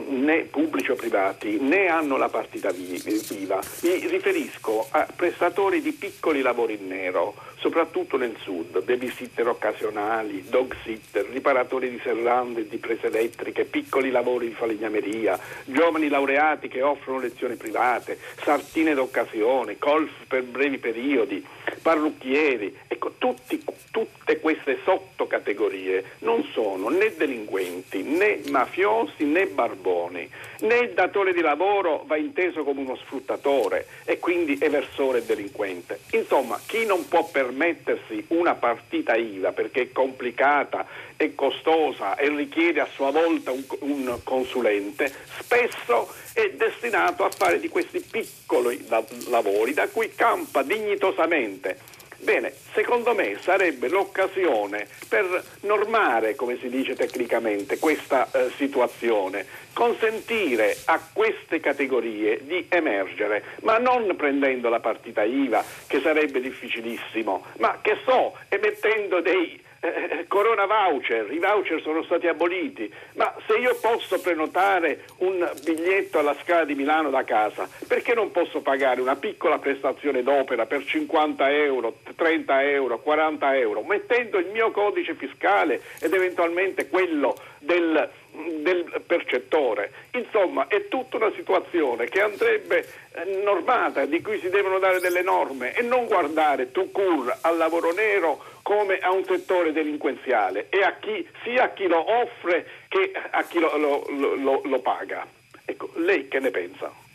né pubblici o privati né hanno la partita viva. Mi riferisco a prestatori di piccoli lavori in nero, soprattutto nel sud, babysitter occasionali, dog sitter, riparatori di serrande e di prese elettriche, piccoli lavori di falegnameria, giovani laureati che offrono lezioni private, sartine d'occasione, golf per brevi periodi, parrucchieri. Ecco, tutti, tutte queste sottocategorie non sono né delinquenti né mafiosi né Barboni, né il datore di lavoro va inteso come uno sfruttatore e quindi eversore e delinquente. Insomma, chi non può permettersi una partita IVA perché è complicata, è costosa e richiede a sua volta un, un consulente, spesso è destinato a fare di questi piccoli lavori da cui campa dignitosamente Bene, secondo me sarebbe l'occasione per normare, come si dice tecnicamente, questa eh, situazione, consentire a queste categorie di emergere, ma non prendendo la partita IVA, che sarebbe difficilissimo, ma che so, emettendo dei eh, corona voucher, i voucher sono stati aboliti, ma se io posso prenotare un biglietto alla Scala di Milano da casa, perché non posso pagare una piccola prestazione d'opera per 50 euro, 30 euro, 40 euro, mettendo il mio codice fiscale ed eventualmente quello del del percettore. Insomma, è tutta una situazione che andrebbe eh, normata, di cui si devono dare delle norme e non guardare tout court al lavoro nero come a un settore delinquenziale e a chi, sia a chi lo offre che a chi lo, lo, lo, lo paga. Ecco, lei che ne pensa?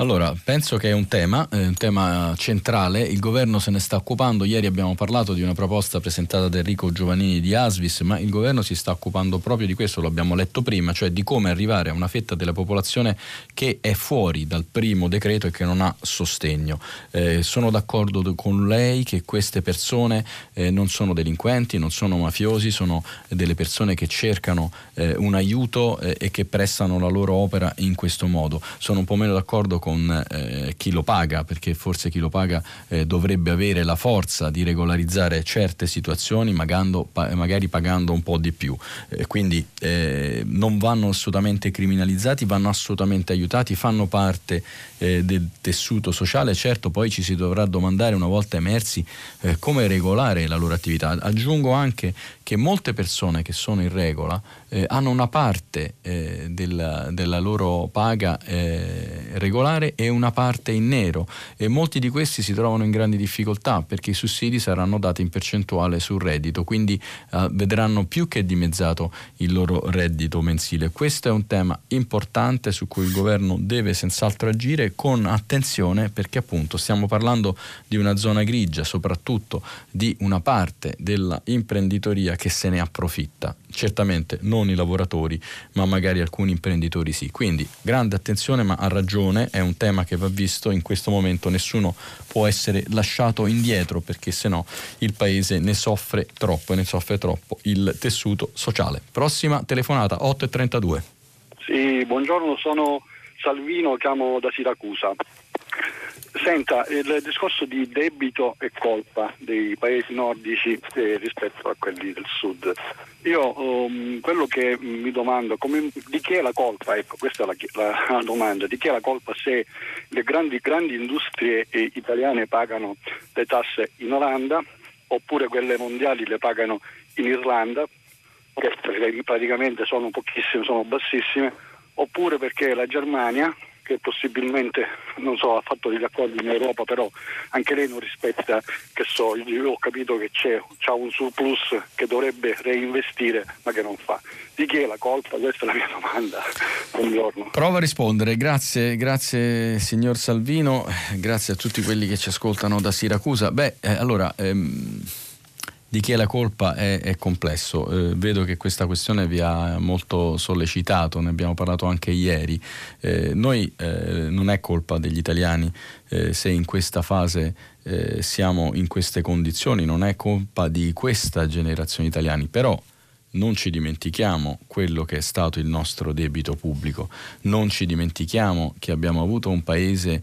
Allora, penso che è un tema, è un tema centrale, il governo se ne sta occupando, ieri abbiamo parlato di una proposta presentata da Enrico Giovannini di Asvis, ma il governo si sta occupando proprio di questo, lo abbiamo letto prima, cioè di come arrivare a una fetta della popolazione che è fuori dal primo decreto e che non ha sostegno. Eh, sono d'accordo con lei che queste persone eh, non sono delinquenti, non sono mafiosi, sono delle persone che cercano eh, un aiuto eh, e che prestano la loro opera in questo modo. Sono un po' meno d'accordo con con eh, chi lo paga, perché forse chi lo paga eh, dovrebbe avere la forza di regolarizzare certe situazioni, magando, pa- magari pagando un po' di più. Eh, quindi eh, non vanno assolutamente criminalizzati, vanno assolutamente aiutati, fanno parte eh, del tessuto sociale. Certo, poi ci si dovrà domandare una volta emersi eh, come regolare la loro attività. Aggiungo anche che molte persone che sono in regola eh, hanno una parte eh, della, della, loro paga eh, regolare e una parte in nero e molti di questi si trovano in grandi difficoltà perché i sussidi saranno dati in percentuale sul reddito, quindi eh, vedranno più che dimezzato il loro reddito mensile. Questo è un tema importante su cui il governo deve senz'altro agire con attenzione perché appunto stiamo parlando di una zona grigia, soprattutto di una parte dell'imprenditoria che se ne approfitta. Certamente non i lavoratori, ma magari alcuni imprenditori sì. Quindi grande attenzione, ma ha ragione, è un tema che va visto, in questo momento nessuno può essere lasciato indietro perché se no il paese ne soffre troppo e ne soffre troppo il tessuto sociale. Prossima telefonata 8.32. Sì, buongiorno, sono Salvino, chiamo da Siracusa. Senta, il discorso di debito e colpa dei paesi nordici eh, rispetto a quelli del sud. Io um, quello che mi domando, come, di chi è la colpa? Ecco, questa è la, la, domanda, di chi è la colpa se le grandi, grandi industrie eh, italiane pagano le tasse in Olanda oppure quelle mondiali le pagano in Irlanda, che praticamente sono pochissime, sono bassissime, oppure perché la Germania che possibilmente non so, ha fatto degli accordi in Europa, però anche lei non rispetta, che so, io ho capito che c'è, c'ha un surplus che dovrebbe reinvestire ma che non fa. Di chi è la colpa? Questa è la mia domanda. Buongiorno. Prova a rispondere, grazie, grazie signor Salvino, grazie a tutti quelli che ci ascoltano da Siracusa. Beh, eh, allora... Ehm di chi è la colpa è, è complesso. Eh, vedo che questa questione vi ha molto sollecitato, ne abbiamo parlato anche ieri. Eh, noi eh, non è colpa degli italiani eh, se in questa fase eh, siamo in queste condizioni, non è colpa di questa generazione italiani, però non ci dimentichiamo quello che è stato il nostro debito pubblico, non ci dimentichiamo che abbiamo avuto un paese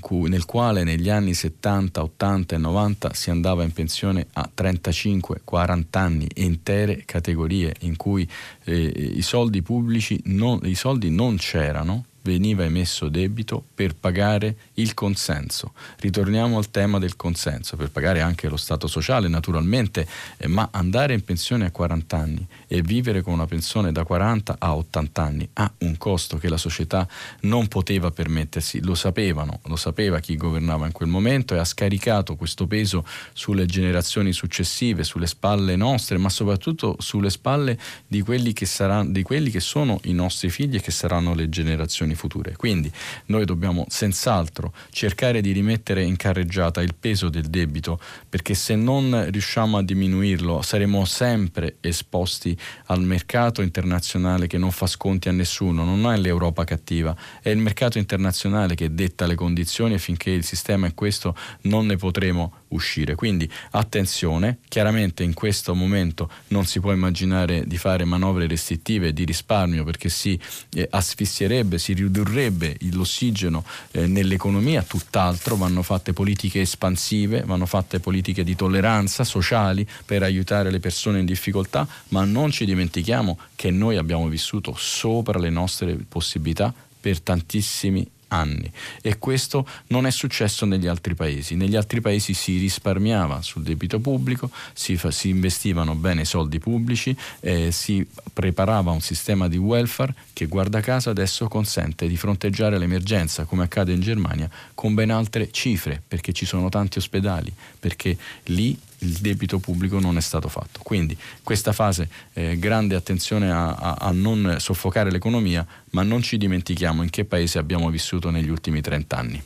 cui, nel quale negli anni 70, 80 e 90 si andava in pensione a 35, 40 anni, intere categorie in cui eh, i soldi pubblici, non, i soldi non c'erano veniva emesso debito per pagare il consenso. Ritorniamo al tema del consenso, per pagare anche lo Stato sociale naturalmente, eh, ma andare in pensione a 40 anni e vivere con una pensione da 40 a 80 anni ha un costo che la società non poteva permettersi, lo sapevano, lo sapeva chi governava in quel momento e ha scaricato questo peso sulle generazioni successive, sulle spalle nostre, ma soprattutto sulle spalle di quelli che, saranno, di quelli che sono i nostri figli e che saranno le generazioni generazioni future. Quindi noi dobbiamo senz'altro cercare di rimettere in carreggiata il peso del debito perché se non riusciamo a diminuirlo saremo sempre esposti al mercato internazionale che non fa sconti a nessuno, non è l'Europa cattiva, è il mercato internazionale che detta le condizioni e finché il sistema è questo non ne potremo uscire. Quindi attenzione, chiaramente in questo momento non si può immaginare di fare manovre restrittive di risparmio perché si eh, asfissierebbe, si ridurrebbe l'ossigeno eh, nell'economia, tutt'altro, vanno fatte politiche espansive, vanno fatte politiche di tolleranza sociali per aiutare le persone in difficoltà, ma non ci dimentichiamo che noi abbiamo vissuto sopra le nostre possibilità per tantissimi anni anni e questo non è successo negli altri paesi. Negli altri paesi si risparmiava sul debito pubblico, si, fa, si investivano bene i soldi pubblici, eh, si preparava un sistema di welfare che guarda caso adesso consente di fronteggiare l'emergenza come accade in Germania con ben altre cifre perché ci sono tanti ospedali, perché lì il debito pubblico non è stato fatto. Quindi questa fase, eh, grande attenzione a, a, a, non soffocare l'economia, ma non ci dimentichiamo in che paese abbiamo vissuto negli ultimi 30 anni.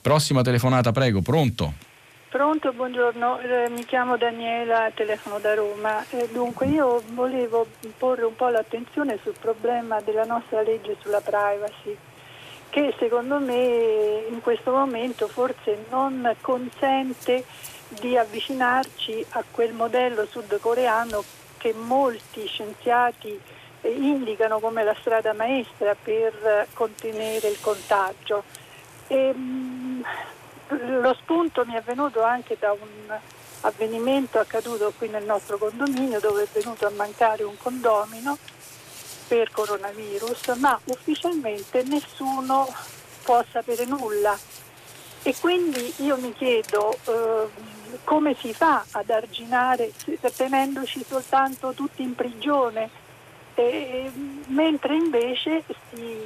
Prossima telefonata, prego, pronto? Pronto, buongiorno, eh, mi chiamo Daniela, telefono da Roma. Eh, dunque io volevo porre un po' l'attenzione sul problema della nostra legge sulla privacy che secondo me in questo momento forse non consente di avvicinarci a quel modello sudcoreano che molti scienziati indicano come la strada maestra per contenere il contagio. E, mh, lo spunto mi è venuto anche da un avvenimento accaduto qui nel nostro condominio dove è venuto a mancare un condomino per coronavirus, ma ufficialmente nessuno può sapere nulla. E quindi io mi chiedo eh, come si fa ad arginare tenendoci soltanto tutti in prigione, eh, mentre invece si,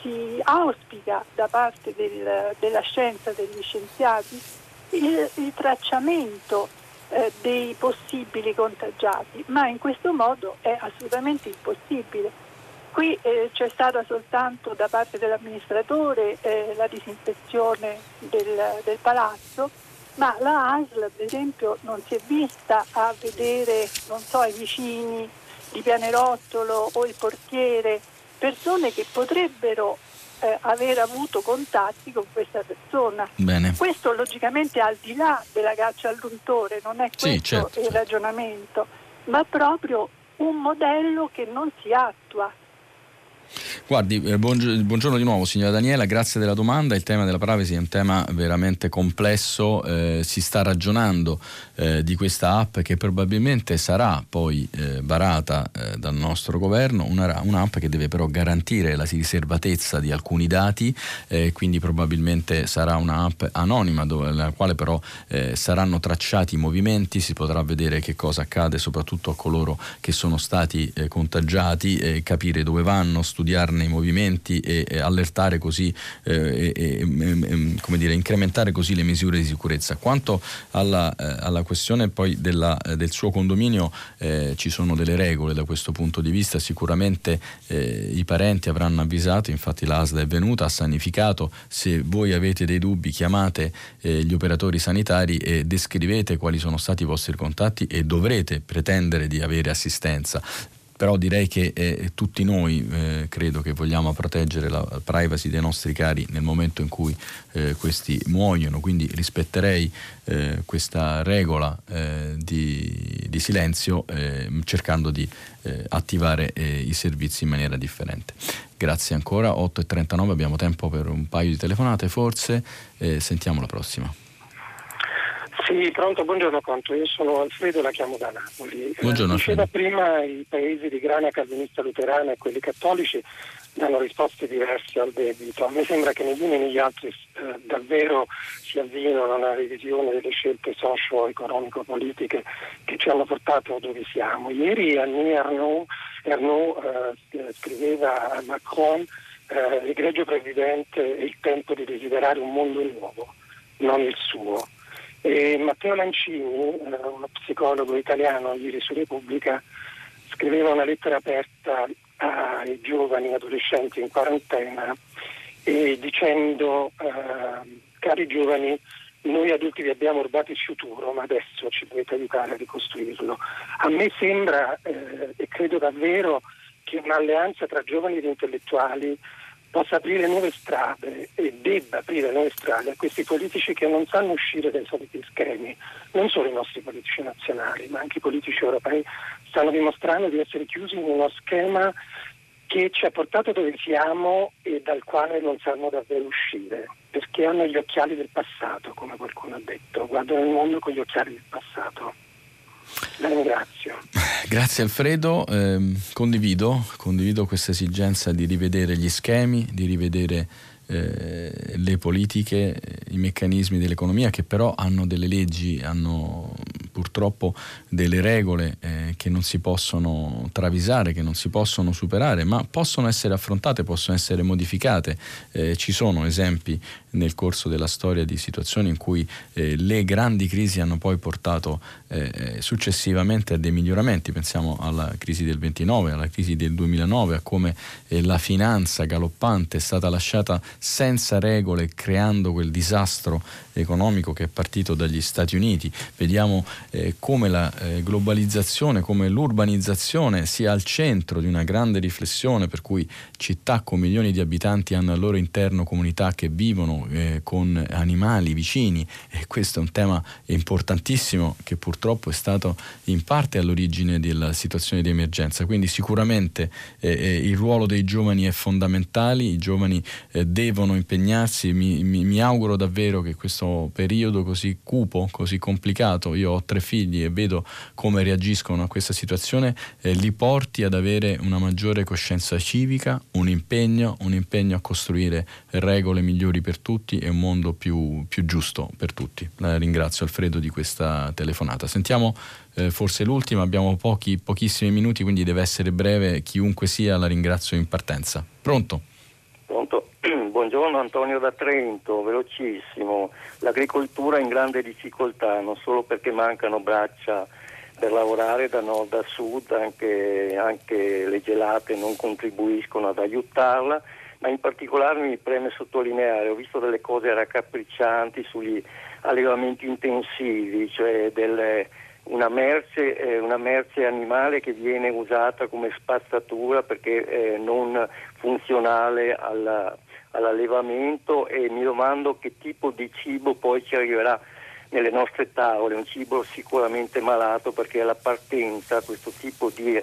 si, auspica da parte del, della scienza, degli scienziati, il, il tracciamento eh, dei possibili contagiati, ma in questo modo è assolutamente impossibile. Qui eh, c'è stata soltanto da parte dell'amministratore eh, la disinfezione del, del, palazzo, ma la ASL ad esempio non si è vista a vedere, non so, i vicini di Pianerottolo o il portiere, persone che potrebbero eh, aver avuto contatti con questa persona. Bene. Questo logicamente al di là della caccia all'untore, non è questo sì, certo. il ragionamento, ma proprio un modello che non si attua. Guardi, eh, buongiorno di nuovo signora Daniela, grazie della domanda. Il tema della privacy è un tema veramente complesso, eh, si sta ragionando eh, di questa app che probabilmente sarà poi eh, varata eh, dal nostro governo, una, un'app che deve però garantire la riservatezza di alcuni dati, eh, quindi probabilmente sarà un'app anonima dove, nella quale però saranno tracciati i movimenti, si potrà vedere che cosa accade soprattutto a coloro che sono stati contagiati, capire dove vanno, studiarne i movimenti e, e allertare così, eh, e, e, come dire, incrementare così le misure di sicurezza. Quanto alla, eh, alla questione poi della, eh, del suo condominio, eh, ci sono delle regole da questo punto di vista, sicuramente eh, i parenti avranno avvisato, infatti l'ASDA è venuta, ha sanificato, se voi avete dei dubbi chiamate gli operatori sanitari e descrivete quali sono stati i vostri contatti e dovrete pretendere di avere assistenza però direi che eh, tutti noi eh, credo che vogliamo proteggere la privacy dei nostri cari nel momento in cui eh, questi muoiono, quindi rispetterei eh, questa regola eh, di, di, silenzio eh, cercando di attivare i servizi in maniera differente. Grazie ancora, 8.39 abbiamo tempo per un paio di telefonate forse, sentiamo la prossima. Sì, pronto, buongiorno Conto, io sono Alfredo, la chiamo da Napoli. Buongiorno eh, Diceva prima i paesi di grana calvinista luterana e quelli cattolici danno risposte diverse al debito. A me sembra che negli uni e negli altri eh, davvero si avviino a una revisione delle scelte socio-economico-politiche che ci hanno portato dove siamo. Ieri Annie Arnaud, Arnaud eh, scriveva a Macron eh, l'egregio presidente è il tempo di desiderare un mondo nuovo, non il suo. E Matteo Lancini, eh, uno psicologo italiano, ieri su Repubblica, scriveva una lettera aperta ai giovani adolescenti in quarantena dicendo eh, cari giovani noi adulti vi abbiamo rubato il futuro ma adesso ci dovete aiutare a ricostruirlo. A me sembra eh, e credo davvero che un'alleanza tra giovani ed intellettuali possa aprire nuove strade e debba aprire nuove strade a questi politici che non sanno uscire dai soliti schemi, non solo i nostri politici nazionali, ma anche i politici europei stanno dimostrando di essere chiusi in uno schema che ci ha portato dove siamo e dal quale non sanno davvero uscire, perché hanno gli occhiali del passato, come qualcuno ha detto, guardano il mondo con gli occhiali del passato. La ringrazio. Grazie Alfredo, eh, condivido, condivido questa esigenza di rivedere gli schemi, di rivedere eh, le politiche, i meccanismi dell'economia che però hanno delle leggi, hanno purtroppo delle regole eh, che non si possono travisare, che non si possono superare, ma possono essere affrontate, possono essere modificate. Eh, ci sono esempi nel corso della storia di situazioni in cui eh, le grandi crisi hanno poi portato eh, successivamente a dei miglioramenti, pensiamo alla crisi del 29, alla crisi del 2009, a come eh, la finanza galoppante è stata lasciata senza regole creando quel disastro economico che è partito dagli Stati Uniti. Vediamo eh, come la eh, globalizzazione, come l'urbanizzazione sia al centro di una grande riflessione per cui città con milioni di abitanti hanno al loro interno comunità che vivono eh, con animali vicini e questo è un tema importantissimo che purtroppo è stato in parte all'origine della situazione di emergenza. Quindi sicuramente eh, eh il ruolo dei giovani è fondamentale, i giovani eh, devono impegnarsi, mi, mi, mi, auguro davvero che questo periodo così cupo, così complicato, io ho tre figli e vedo come reagiscono a questa situazione, eh, li porti ad avere una maggiore coscienza civica, un impegno, un impegno a costruire regole migliori per tutti e un mondo più, più giusto per tutti. La ringrazio Alfredo di questa telefonata. Sentiamo eh, forse l'ultima, abbiamo pochi, pochissimi minuti, quindi deve essere breve. Chiunque sia, la ringrazio in partenza. Pronto? Pronto. Buongiorno Antonio da Trento, velocissimo. L'agricoltura è in grande difficoltà, non solo perché mancano braccia per lavorare da nord a sud, anche, anche le gelate non contribuiscono ad aiutarla, ma in particolare mi preme sottolineare, ho visto delle cose raccapriccianti sugli allevamenti intensivi, cioè delle una merce, eh, una merce, animale che viene usata come spazzatura perché è non funzionale alla, all'allevamento e mi domando che tipo di cibo poi ci arriverà nelle nostre tavole, un cibo sicuramente malato perché alla partenza questo tipo di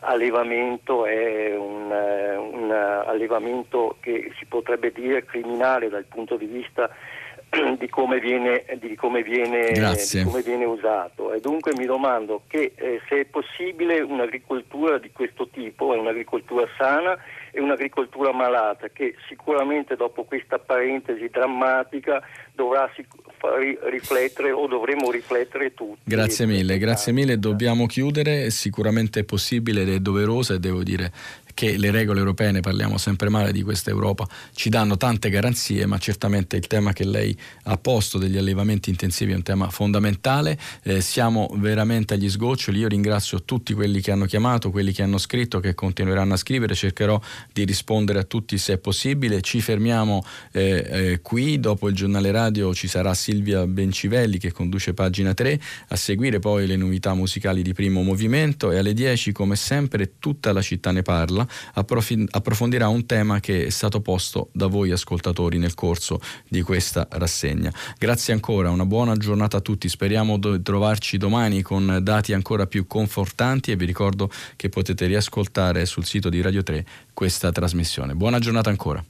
allevamento è un, eh, un allevamento che si potrebbe dire criminale dal punto di vista *clears throat* di come viene, di come viene, di come viene usato. E dunque mi domando che, eh, se è possibile un'agricoltura di questo tipo, è un'agricoltura sana e un'agricoltura malata che sicuramente dopo questa parentesi drammatica dovrà riflettere o dovremo riflettere tutti. Grazie mille, grazie mille, dobbiamo chiudere, sicuramente è possibile ed è doveroso e devo dire che le regole europee, ne parliamo sempre male di questa Europa, ci danno tante garanzie, ma certamente il tema che lei ha posto degli allevamenti intensivi è un tema fondamentale. Eh, siamo veramente agli sgoccioli. Io ringrazio tutti quelli che hanno chiamato, quelli che hanno scritto, che continueranno a scrivere. Cercherò di rispondere a tutti se è possibile. Ci fermiamo eh, eh, qui. Dopo il giornale radio ci sarà Silvia Bencivelli che conduce pagina 3, a seguire poi le novità musicali di primo movimento e alle 10 come sempre tutta la città ne parla approfondirà un tema che è stato posto da voi ascoltatori nel corso di questa rassegna. Grazie ancora, una buona giornata a tutti, speriamo di trovarci domani con dati ancora più confortanti e vi ricordo che potete riascoltare sul sito di Radio 3 questa trasmissione. Buona giornata ancora.